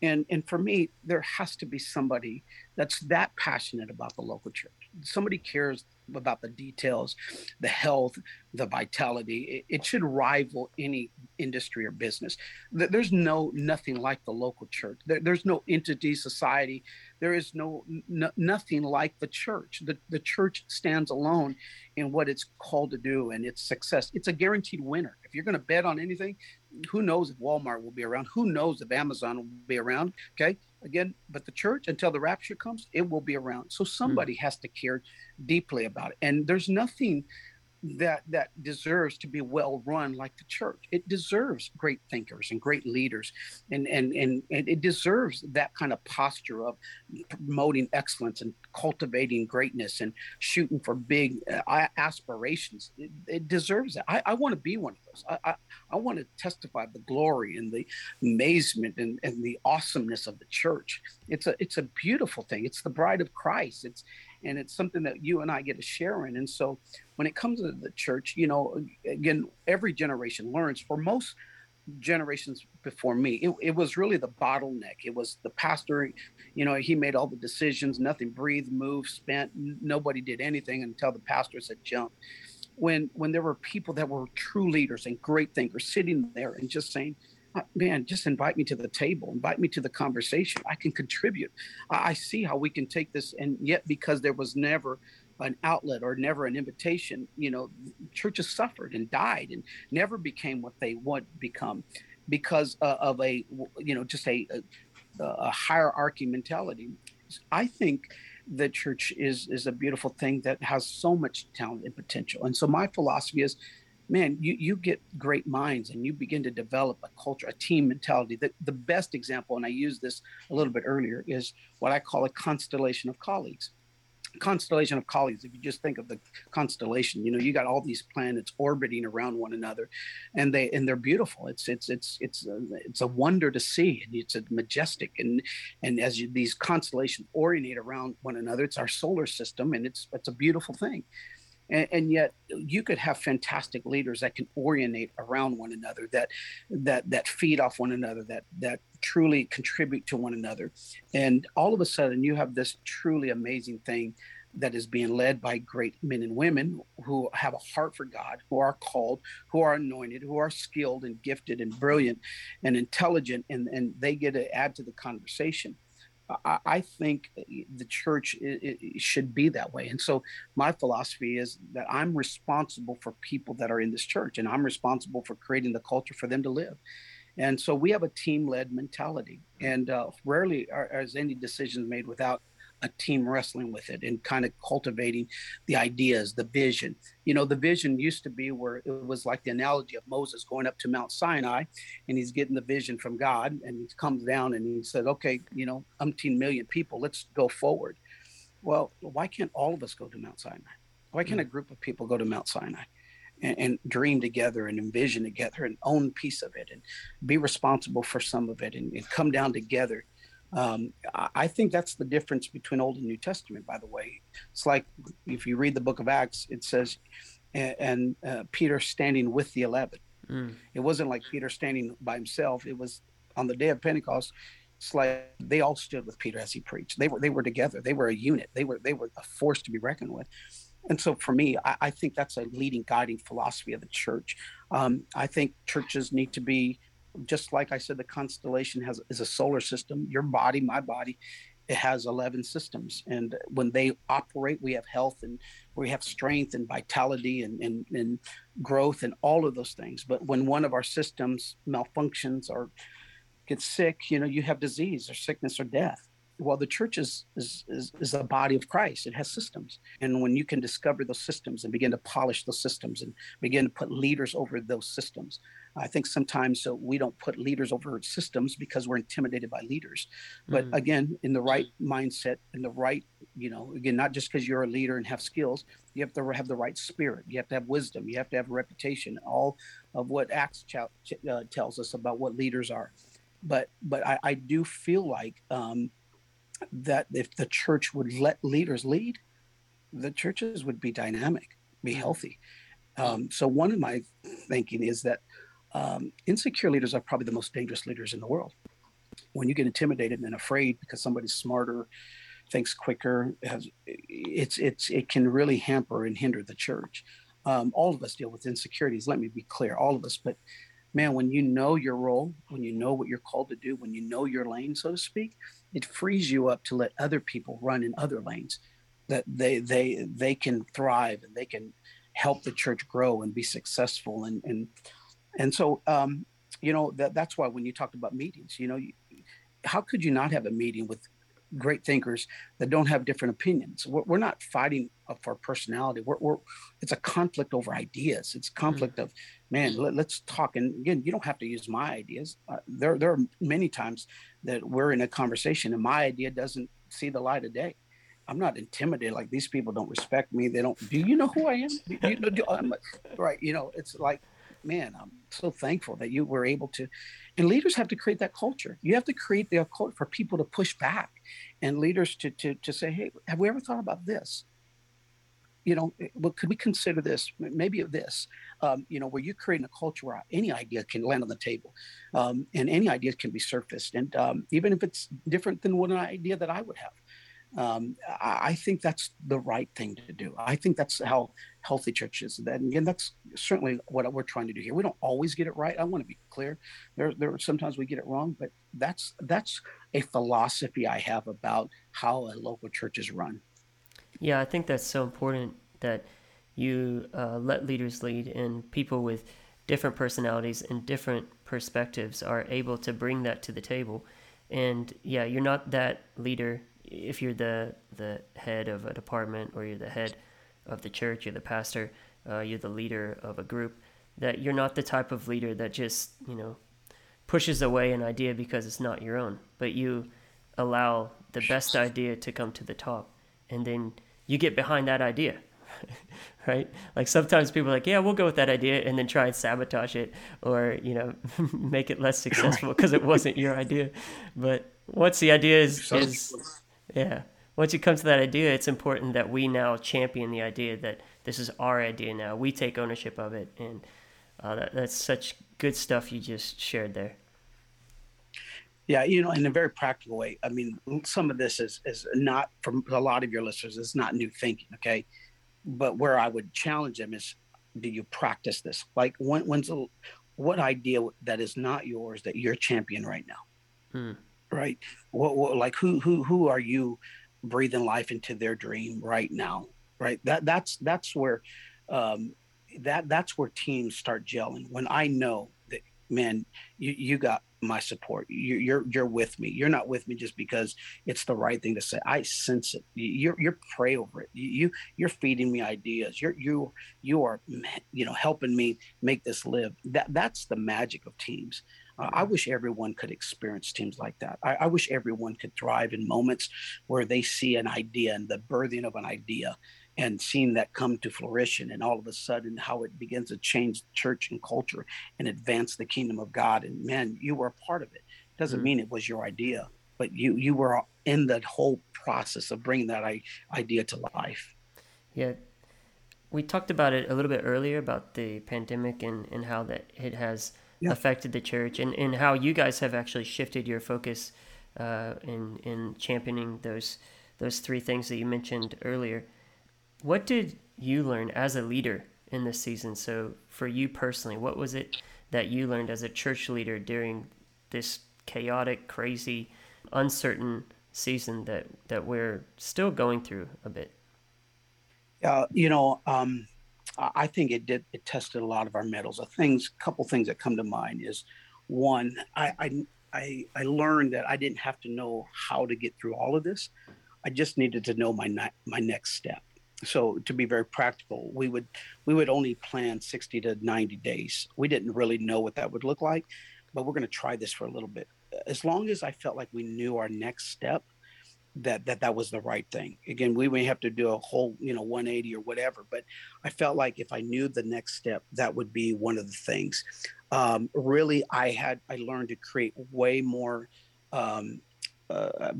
S1: And and for me, there has to be somebody that's that passionate about the local church. Somebody cares about the details, the health, the vitality. It, it, should rival any industry or business. There's no nothing like the local church. There, there's no entity, society. There is no, nothing like the church. The the church stands alone in what it's called to do and its success. It's a guaranteed winner. If you're going to bet on anything, who knows if Walmart will be around? Who knows if Amazon will be around? Okay, again, but the church until the rapture comes, it will be around. So somebody mm. has to care deeply about it. And there's nothing that that deserves to be well run like the church. It deserves great thinkers and great leaders, and and and, and it deserves that kind of posture of promoting excellence and cultivating greatness and shooting for big uh, aspirations. It, it, deserves that. I, I want to be one of those. I, I, I want to testify the glory and the amazement and, and the awesomeness of the church. It's a it's a beautiful thing. It's the bride of Christ. It's and it's something that you and I get to share in. And so when it comes to the church, you know, again, every generation learns. For most generations before me, it, it was really the bottleneck. It was the pastor, you know, he made all the decisions, nothing breathed, moved, spent, nobody did anything until the pastor said jump. When when there were people that were true leaders and great thinkers sitting there and just saying, uh, man, just invite me to the table, invite me to the conversation. I can contribute. I see how we can take this, and yet because there was never an outlet or never an invitation, you know, churches suffered and died and never became what they want become because uh, of a, you know, just a, a, a hierarchy mentality. I think the church is is a beautiful thing that has so much talent and potential. And so my philosophy is man, you, you get great minds and you begin to develop a culture, a team mentality. The, the best example, and I used this a little bit earlier, is what I call a constellation of colleagues. Constellation of colleagues if you just think of the constellation you know you got all these planets orbiting around one another and they and they're beautiful. It's it's it's it's a, it's a wonder to see and it's a majestic and and as you, these constellations orientate around one another it's our solar system and it's it's a beautiful thing and, and, yet you could have fantastic leaders that can orientate around one another that that that feed off one another that that truly contribute to one another and all of a sudden you have this truly amazing thing that is being led by great men and women who have a heart for God, who are called, who are anointed, who are skilled and gifted and brilliant and intelligent, and, and they get to add to the conversation. I, think the church should be that way. And so my philosophy is that I'm responsible for people that are in this church and I'm responsible for creating the culture for them to live. And so we have a team led mentality. And uh, rarely are, is any decisions made without a team wrestling with it and kind of cultivating the ideas, the vision. You know, the vision used to be where it was like the analogy of Moses going up to Mount Sinai and he's getting the vision from God and he comes down and he said, okay, you know, umpteen million people, let's go forward. Well, why can't all of us go to Mount Sinai? Why can't a mm. group of people go to Mount Sinai? And, and, dream together and envision together and own piece of it and be responsible for some of it and, and come down together um, I think that's the difference between Old and New Testament, by the way. It's like if you read the book of Acts, it says, and, and uh, Peter standing with the 11. Mm. It wasn't like Peter standing by himself. It was on the day of Pentecost. It's like they all stood with Peter as he preached. They were they were together. They were a unit. They were they were a force to be reckoned with. And so for me, I, I think that's a leading guiding philosophy of the church. Um, I think churches need to be just like I said, the constellation has is a solar system. Your body, my body, it has 11 systems. And when they operate we have health and we have strength and vitality and, and, and growth and all of those things. But when one of our systems malfunctions or gets sick you know you have disease or sickness or death well the church is, is is is a body of christ it has systems and when you can discover those systems and begin to polish those systems and begin to put leaders over those systems I think sometimes so we don't put leaders over systems because we're intimidated by leaders. But mm. again, in the right mindset, in the right, you know, again, not just because you're a leader and have skills, you have to have the right spirit. You have to have wisdom. You have to have a reputation. All of what Acts ch- uh, tells us about what leaders are. But but I, I do feel like um, that if the church would let leaders lead, the churches would be dynamic, be mm. healthy. Um, so one of my thinking is that um, insecure leaders are probably the most dangerous leaders in the world. When you get intimidated and afraid because somebody's smarter, thinks quicker, has, it's it's it can really hamper and hinder the church. Um, all of us deal with insecurities. Let me be clear, all of us. But man, when you know your role, when you know what you're called to do, when you know your lane, so to speak, it frees you up to let other people run in other lanes. That they they they can thrive and they can help the church grow and be successful and and and so, um, you know, that, that's why when you talked about meetings, you know, you, how could you not have a meeting with great thinkers that don't have different opinions? We're, we're not fighting for personality. We're, we're, it's a conflict over ideas. It's conflict mm-hmm. of, man, let, us talk. And again, you don't have to use my ideas. Uh, there, there are many times that we're in a conversation and my idea doesn't see the light of day. I'm not intimidated. Like these people don't respect me. They don't. Do you know who I am? You know, do, right. You know, it's like man, I'm so thankful that you were able to. And leaders have to create that culture. You have to create the culture for people to push back, and leaders to to to say, hey, have we ever thought about this? You know, eh, well, could we consider this? Maybe this. Um, you know, where you're creating a culture where any idea can land on the table, um, and any ideas can be surfaced, and um, even if it's different than what an idea that I would have um, I, think that's the right thing to do. I think that's how healthy churches. And again, that's certainly what we're trying to do here. We don't always get it right. I want to be clear. There, there sometimes we get it wrong, but that's that's a philosophy I have about how a local church is run.
S2: Yeah, I think that's so important that you uh, let leaders lead, and people with different personalities and different perspectives are able to bring that to the table. And yeah, you're not that leader if you're the the head of a department or you're the head of the church, you're the pastor, uh, you're the leader of a group, that you're not the type of leader that just you know pushes away an idea because it's not your own, but you allow the best idea to come to the top, and then you get behind that idea. right? Like sometimes people are like, yeah, we'll go with that idea and then try and sabotage it or, you know, make it less successful because it wasn't your idea. But once the idea is, is yeah, once you come to that idea, it's important that we now champion the idea that this is our idea now. We take ownership of it. And uh, that, that's such good stuff you just shared there.
S1: Yeah, you know, in a very practical way. I mean, some of this is is not from a lot of your listeners. It's not new thinking. Okay, but where I would challenge them is, do you practice this? Like, when, when's the, what idea that is not yours that you're champion right now? Hmm. Right? What, what, like, who, who, who are you breathing life into their dream right now? Right? That, that's, that's where, um, that, that's where teams start gelling. When I know that, man, you, you got my support. You, you're you're with me. You're not with me just because it's the right thing to say. I sense it. You're you're pray over it. You you're feeding me ideas. You're you you are you know helping me make this live. That that's the magic of teams. Uh, I wish everyone could experience teams like that. I, I, wish everyone could thrive in moments where they see an idea and the birthing of an idea and seeing that come to fruition and all of a sudden how it begins to change church and culture and advance the kingdom of god. And man you were a part of it. Doesn't mm-hmm. mean it was your idea but you you were in the whole process of bringing that idea to life.
S2: Yeah. We talked about it a little bit earlier about the pandemic and, and how that it has yeah. affected the church and, and how you guys have actually shifted your focus uh, in in championing those those three things that you mentioned earlier what did you learn as a leader in this season? So, for you personally, what was it that you learned as a church leader during this chaotic, crazy, uncertain season that that we're still going through a bit?
S1: Uh, you know, um, I think it did. It tested a lot of our metals. A things, couple things that come to mind is one. I, I I I learned that I didn't have to know how to get through all of this. I just needed to know my my next step so to be very practical we would we would only plan 60 to 90 days. We didn't really know what that would look like but we're going to try this for a little bit. As long as i felt like we knew our next step that that that was the right thing. Again we may have to do a whole you know 180 or whatever but i felt like if i knew the next step that would be one of the things. Um, really i had i learned to create way more um, uh,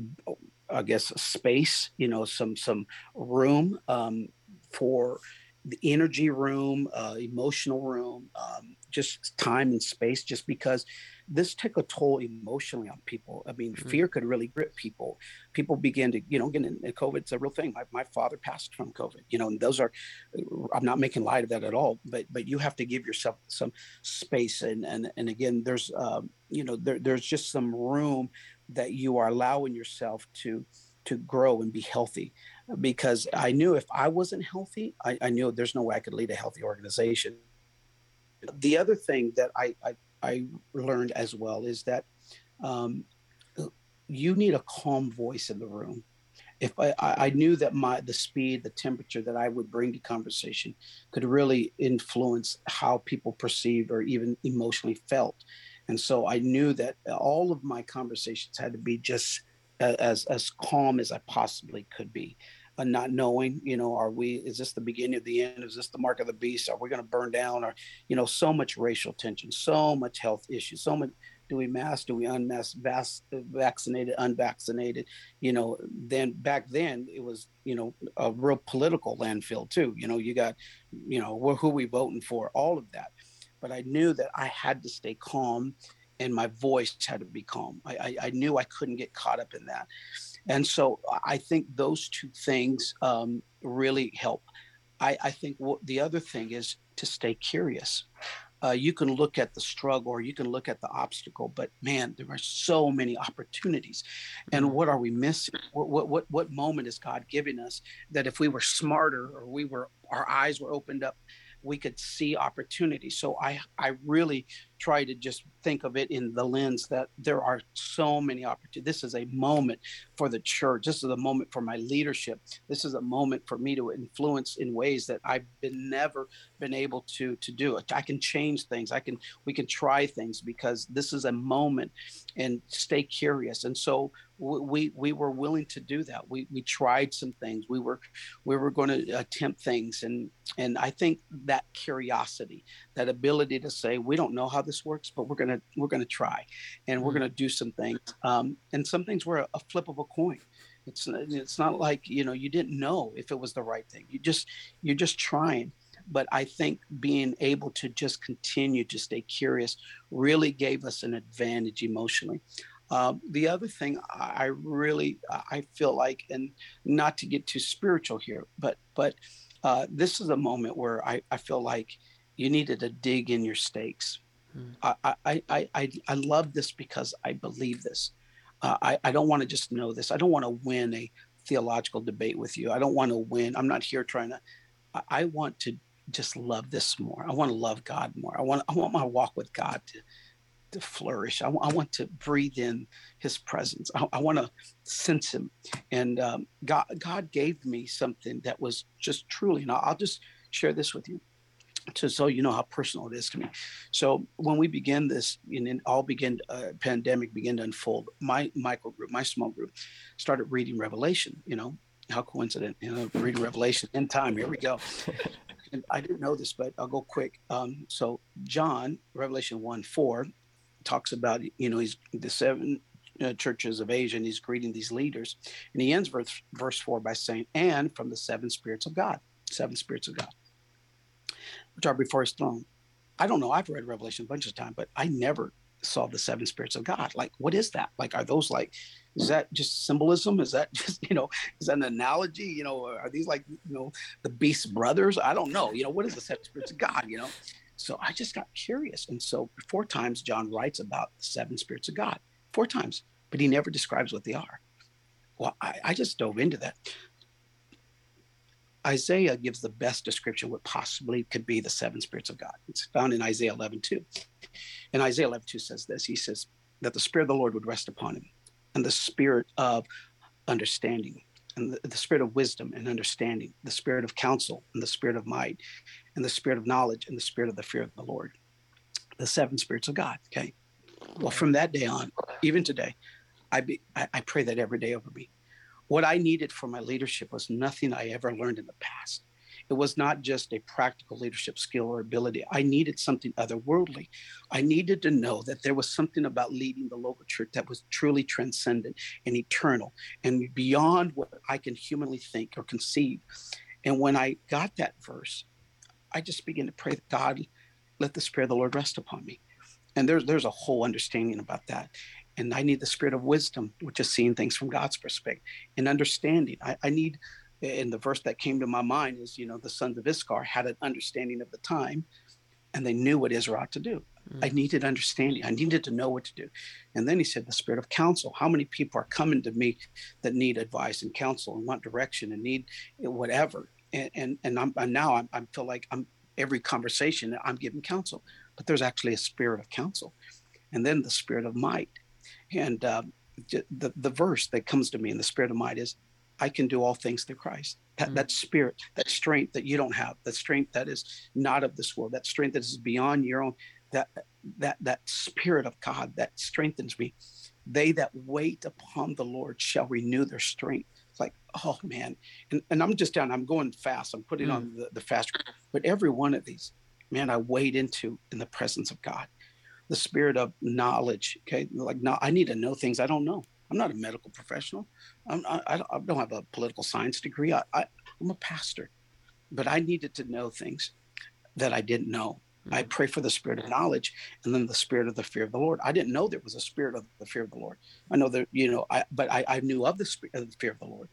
S1: I guess space, you know, some some room um, for the energy room, uh, emotional room, um, just time and space. Just because this took a toll emotionally on people. I mean, mm-hmm. fear could really grip people. People begin to, you know, get in COVID's a real thing. My, my father passed from COVID. You know, and those are. I'm not making light of that at all. But but you have to give yourself some space. And and and again, there's um, you know there, there's just some room that you are allowing yourself to to grow and be healthy. Because i knew if i wasn't healthy i, I knew there's no way i could lead a healthy organization. The other thing that i i, I learned as well is that um, you need a calm voice in the room. If I, I knew that my the speed the temperature that i would bring to conversation could really influence how people perceived or even emotionally felt and so I knew that all of my conversations had to be just as as calm as I possibly could be. Uh, not knowing, you know, are we? Is this the beginning of the end? Is this the mark of the beast? Are we going to burn down? Or, you know, so much racial tension, so much health issues, so much. Do we mask? Do we unmask? Vas- vaccinated, unvaccinated? You know, then back then it was, you know, a real political landfill too. You know, you got, you know, who we voting for? All of that but I knew that I had to stay calm and my voice had to be calm. I, I, I knew I couldn't get caught up in that. And so I think those two things um, really help. I, I think the other thing is to stay curious. Uh, you can look at the struggle or you can look at the obstacle, but man, there are so many opportunities. And mm-hmm. what are we missing? What, what, what, what moment is God giving us that if we were smarter or we were, our eyes were opened up we could see opportunity. So I I really try to just think of it in the lens that there are so many opportunities. This is a moment for the church. This is a moment for my leadership. This is a moment for me to influence in ways that I've been never been able to to do. I can change things. I can we can try things because this is a moment and stay curious. And so we we were willing to do that. We we tried some things. We were we were going to attempt things, and and I think that curiosity, that ability to say we don't know how this works, but we're gonna we're gonna try, and we're mm-hmm. gonna do some things. Um, and some things were a, a flip of a coin. It's it's not like you know you didn't know if it was the right thing. You just you're just trying but I think being able to just continue to stay curious really gave us an advantage emotionally. Um, the other thing I really I feel like, and not to get too spiritual here, but but uh, this is a moment where I, I feel like you needed to dig in your stakes. Hmm. I, I, I, I, I love this because I believe this. Uh, I, I don't want to just know this. I don't want to win a theological debate with you. I don't want to win. I'm not here trying to. I, I want to just love this more. I want to love God more. I want I want my walk with God to to flourish. I, I want to breathe in His presence. I, I want to sense Him. And um, God, God gave me something that was just truly, and I'll, I'll just share this with you to so you know how personal it is to me. So when we began this, and it all began, uh, pandemic began to unfold. My micro group, my small group, started reading Revelation. You know, how coincident, you know, reading Revelation in time. Here we go. and I didn't know this, but I'll go quick. Um, so John, Revelation one four, talks about, you know, he's the seven uh, churches of Asia and he's greeting these leaders. And he ends verse, verse 4 by saying, and from the seven spirits of God, seven spirits of God, which are before his throne. I don't know. I've read Revelation a bunch of times, but I never saw the seven spirits of God. Like, what is that? Like, are those like, is that just symbolism? Is that just, you know, is that an analogy? You know, are these like, you know, the beast brothers? I don't know. You know, what is the seven spirits of God? You know, so I just got curious. And so four times John writes about the seven spirits of God, four times, but he never describes what they are. Well, I, I just dove into that. Isaiah gives the best description what possibly could be the seven spirits of God. It's found in Isaiah 11, 2. And Isaiah 11, 2 says this. He says that the spirit of the Lord would rest upon him and the spirit of understanding and the, the, spirit of wisdom and understanding, the spirit of counsel and the spirit of might, and the spirit of knowledge and the spirit of the fear of the Lord. The seven spirits of God. Okay. Well, from that day on, even today, I, be, I, I pray that every day over me. What I needed for my leadership was nothing I ever learned in the past. It was not just a practical leadership skill or ability. I needed something otherworldly. I needed to know that there was something about leading the local church that was truly transcendent and eternal and beyond what I can humanly think or conceive. And when I got that verse, I just begin to pray that God, let the Spirit of the Lord rest upon me. And there's there's a whole understanding about that. And I need the spirit of wisdom, which is seeing things from God's perspective and understanding. I, I need and the verse that came to my mind is, you know, the sons of Issachar had an understanding of the time and they knew what Israel ought to do. Mm. I needed understanding. I needed to know what to do. And then he said, the spirit of counsel. How many people are coming to me that need advice and counsel and want direction and need whatever? And and, and I'm and now I'm, I feel like I'm every conversation I'm giving counsel, but there's actually a spirit of counsel, and then the spirit of might. And uh, the the verse that comes to me in the spirit of might is I can do all things through Christ. That, mm-hmm. that spirit, that strength that you don't have, that strength that is not of this world, that strength that is beyond your own, that that that spirit of God that strengthens me. They that wait upon the Lord shall renew their strength. It's like, oh man. And, and I'm just down, I'm going fast. I'm putting mm. on the, the fast. But every one of these, man, I wade into in the presence of God. The spirit of knowledge. Okay. Like now I need to know things I don't know. I'm not a medical professional. I'm, I, I don't have a political science degree. I, I, am a pastor, but I needed to know things that I didn't know. Mm-hmm. I pray for the spirit of knowledge and then the spirit of the fear of the Lord. I didn't know there was a spirit of the fear of the Lord. I know that, you know, I, but I, I knew of the spirit of the fear of the Lord.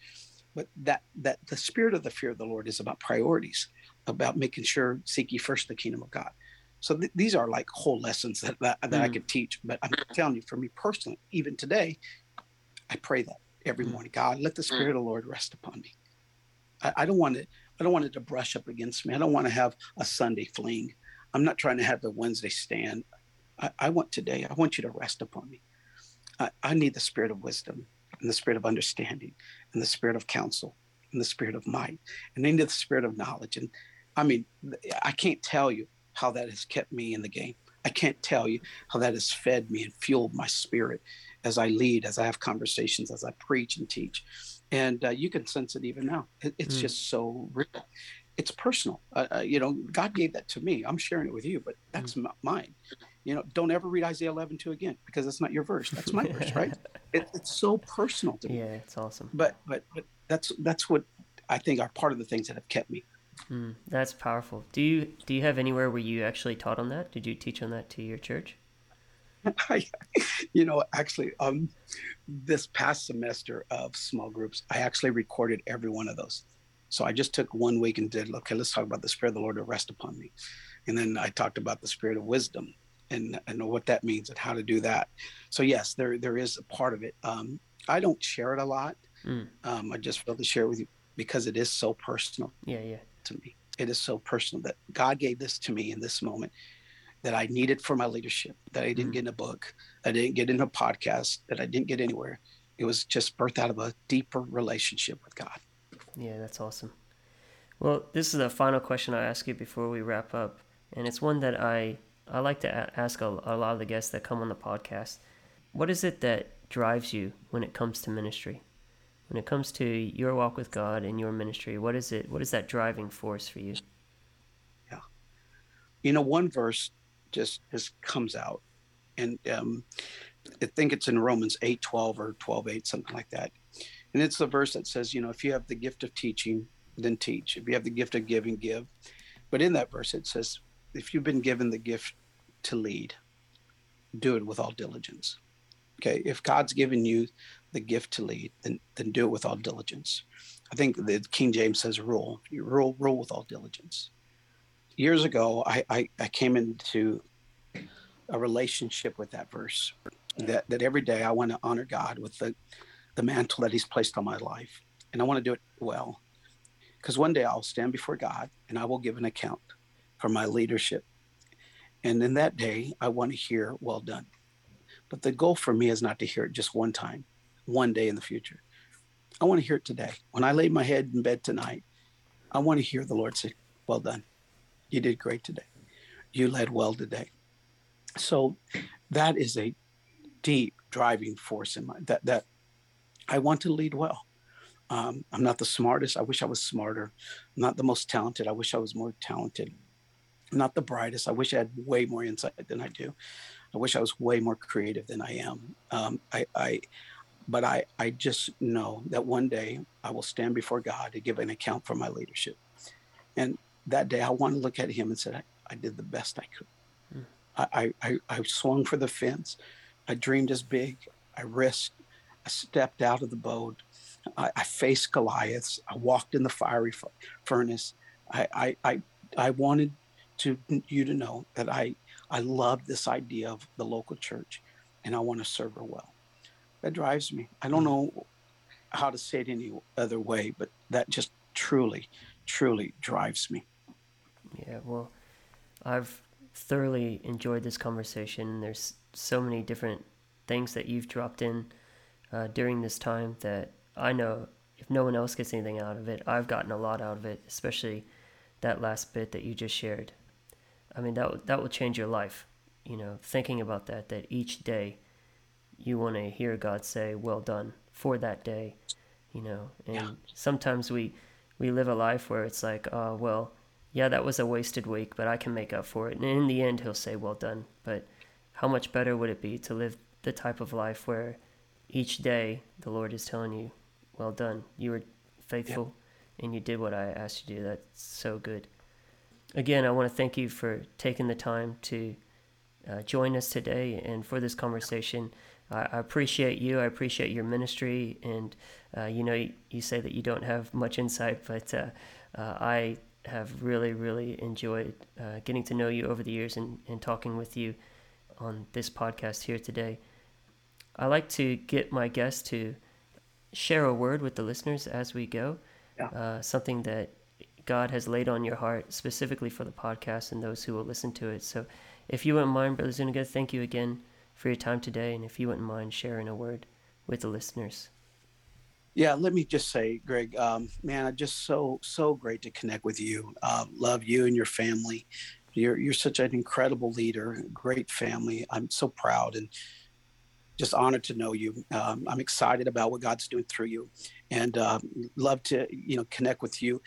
S1: But that, that the spirit of the fear of the Lord is about priorities, about making sure seek ye first the kingdom of God. So th- these are like whole lessons that, that, that mm. I could teach. But I'm telling you, for me personally, even today, I pray that every mm. morning. God, let the Spirit of the Lord rest upon me. I, I don't want it. I don't want it to brush up against me. I don't want to have a Sunday fling. I'm not trying to have the Wednesday stand. I, I want today, I want you to rest upon me. I, I need the spirit of wisdom and the spirit of understanding and the spirit of counsel and the spirit of might and into the spirit of knowledge. And I mean, I can't tell you how that has kept me in the game. I can't tell you how that has fed me and fueled my spirit as I lead, as I have conversations, as I preach and teach. And uh, you can sense it even now. It, it's mm. just so real. It's personal. Uh, you know, God gave that to me. I'm sharing it with you, but that's mm. mine. You know, don't ever read Isaiah 11 2 again because that's not your verse. That's my verse, right? It, it's so personal to
S2: me. Yeah, it's awesome.
S1: But but but that's that's what I think are part of the things that have kept me.
S2: Mm, that's powerful. Do you do you have anywhere where you actually taught on that? Did you teach on that to your church?
S1: I, you know, actually, um, this past semester of small groups, I actually recorded every one of those. So I just took one week and did, okay, let's talk about the Spirit of the Lord to rest upon me. And then I talked about the Spirit of wisdom and, and what that means and how to do that. So, yes, there there is a part of it. Um, I don't share it a lot. Mm. Um, I just feel to share with you because it is so personal.
S2: Yeah, yeah.
S1: To me, it is so personal that God gave this to me in this moment that I needed for my leadership, that I didn't mm. get in a book, I didn't get in a podcast, that I didn't get anywhere. It was just birthed out of a deeper relationship with God.
S2: Yeah, that's awesome. Well, this is the final question I ask you before we wrap up, and it's one that I I like to ask a, a lot of the guests that come on the podcast. What is it that drives you when it comes to ministry? When it comes to your walk with God and your ministry, what is it? What is that driving force for you?
S1: Yeah, you know, one verse just just comes out. And um, I think it's in Romans 8 12 or 12 8, something like that. And it's the verse that says, you know, if you have the gift of teaching, then teach. If you have the gift of giving, give. But in that verse, it says, if you've been given the gift to lead, do it with all diligence. Okay. If God's given you the gift to lead, then, then do it with all diligence. I think the King James says rule. You rule, rule with all diligence years ago, I, I, I came into a relationship with that verse that, that every day I want to honor God with the, the mantle that He's placed on my life. And I want to do it well. Because one day I'll stand before God and I will give an account for my leadership. And in that day, I want to hear, well done. But the goal for me is not to hear it just one time, one day in the future. I want to hear it today. When I lay my head in bed tonight, I want to hear the Lord say, well done. You did great today. You led well today. So that is a deep driving force in my that that I want to lead well. Um, I'm not the smartest. I wish I was smarter. I'm not the most talented. I wish I was more talented. I'm not the brightest. I wish I had way more insight than I do. I wish I was way more creative than I am. Um, I, I, but I, I just know that one day I will stand before God to give an account for my leadership. And that day I want to look at him and said, I, I did the best I could. Mm. I, I, I swung for the fence. I dreamed as big. I risked. I stepped out of the boat. I, I faced Goliaths. I walked in the fiery f- furnace. I, I, I, I wanted to you to know that I, I love this idea of the local church and I want to serve her well. That drives me. I don't know how to say it any other way, but that just truly, truly drives me.
S2: Yeah, well, I've thoroughly enjoyed this conversation. There's so many different things that you've dropped in uh, during this time that I know if no one else gets anything out of it, I've gotten a lot out of it, especially that last bit that you just shared. I mean, that that will change your life. You know, thinking about that, that each day you want to hear God say, "Well done" for that day. You know, and yeah. sometimes we we live a life where it's like, "Oh, well." yeah, that was a wasted week, but I can make up for it. And in the end, he'll say, well done. But how much better would it be to live the type of life where each day the Lord is telling you, well done, you were faithful yeah. and you did what I asked you to do. That's so good. Again, I want to thank you for taking the time to uh, join us today and for this conversation. I, I appreciate you. I appreciate your ministry. And, uh, you know, you, you, say that you don't have much insight, but uh, uh I have really, really enjoyed uh, getting to know you over the years and, and talking with you on this podcast here today. I like to get my guests to share a word with the listeners as we go, yeah. uh, something that God has laid on your heart specifically for the podcast and those who will listen to it. So, if you wouldn't mind, Brother Zuniga, thank you again for your time today, and if you wouldn't mind sharing a word with the listeners.
S1: Yeah, let me just say, Greg, um, man, I just so so great to connect with you. Uh, love you and your family. You're you're such an incredible leader, great family. I'm so proud and just honored to know you. Um, I'm excited about what God's doing through you, and uh, love to you know connect with you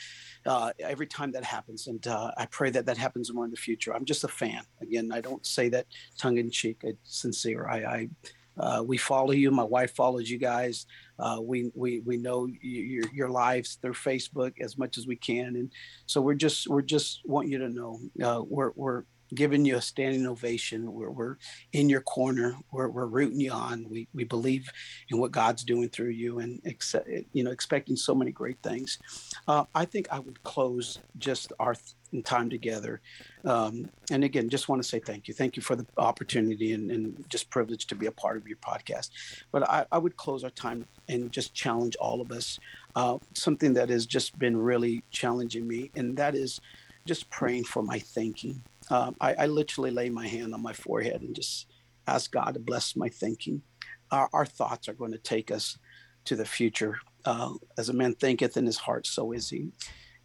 S1: uh, every time that happens. And uh, I pray that that happens more in the future. I'm just a fan. Again, I don't say that tongue in cheek. It's sincere. I, I uh, we follow you. My wife follows you guys. Uh, we we we know your your lives through Facebook as much as we can, and so we're just we're just want you to know uh, we're we're giving you a standing ovation. We're, we're in your corner. We're, we're rooting you on. We, we believe in what God's doing through you and, you know, expecting so many great things. Uh, I think I would close just our time together. Um, and again, just want to say thank you. Thank you for the opportunity and, and just privilege to be a part of your podcast. But I, I would close our time and just challenge all of us. Uh, something that has just been really challenging me, and that is just praying for my thinking um, I, I, literally lay my hand on my forehead and just ask God to bless my thinking. Our, our thoughts are going to take us to the future. Uh, as a man thinketh in his heart, so is he.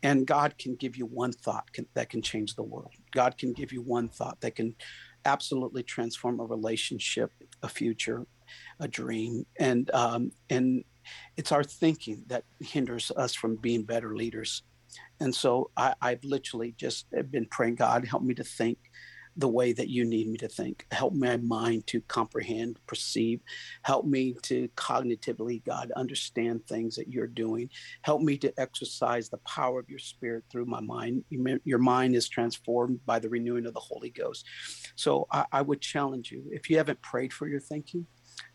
S1: And God can give you one thought can, that can change the world. God can give you one thought that can absolutely transform a relationship, a future, a dream. And um, and it's our thinking that hinders us from being better leaders. And so I, I've literally just eh, been praying, God, help me to think the way that you need me to think. Help my mind to comprehend, perceive. Help me to cognitively, God, understand things that you're doing. Help me to exercise the power of your spirit through my mind. Your mind is transformed by the renewing of the Holy Ghost. So I, I would challenge you if you haven't prayed for your thinking,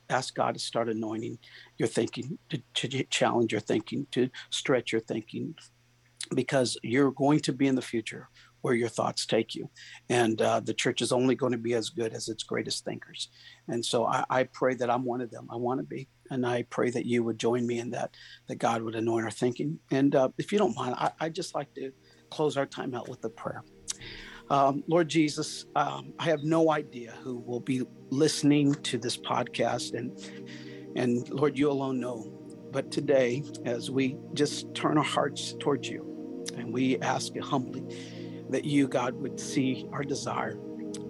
S1: ask God to start anointing your thinking, to, to challenge your thinking, to stretch your thinking, because you're going to be in the future where your thoughts take you. And uh, the church is only going to be as good as its greatest thinkers. And so I, I pray that I'm one of them. I want to be. And I pray that you would join me in that, that God would anoint our thinking. And uh, if you don't mind, I, I just like to close our time out with a prayer. Um, Lord Jesus, um, I have no idea who will be listening to this podcast, and and Lord, you alone know. But today, as we just turn our hearts towards you, and we ask humbly that you, God, would see our desire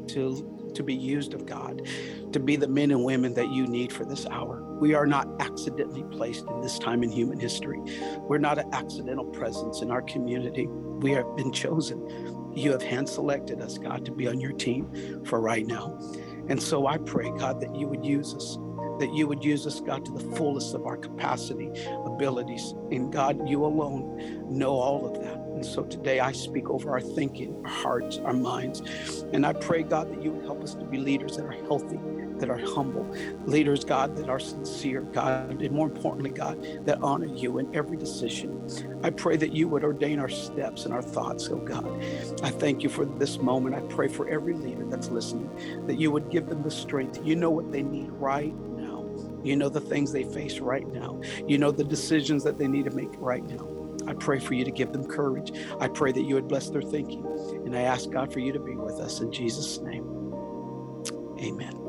S1: to to be used of God, to be the men and women that you need for this hour. We are not accidentally placed in this time in human history. We're not an accidental presence in our community. We have been chosen. You have hand selected us, God, to be on your team for right now. And so I pray, God, that you would use us that you would use us, God, to the fullest of our capacity, abilities. And God, you alone know all of that. And so today I speak over our thinking, our hearts, our minds. And I pray, God, that you would help us to be leaders that are healthy, that are humble, leaders, God, that are sincere, God, and more importantly, God, that honor you in every decision. I pray that you would ordain our steps and our thoughts, oh God. I thank you for this moment. I pray for every leader that's listening, that you would give them the strength. You know what they need right. You know the things they face right now. You know the decisions that they need to make right now. I pray for you to give them courage. I pray that you would bless their thinking. And I ask God for you to be with us in Jesus' name. Amen.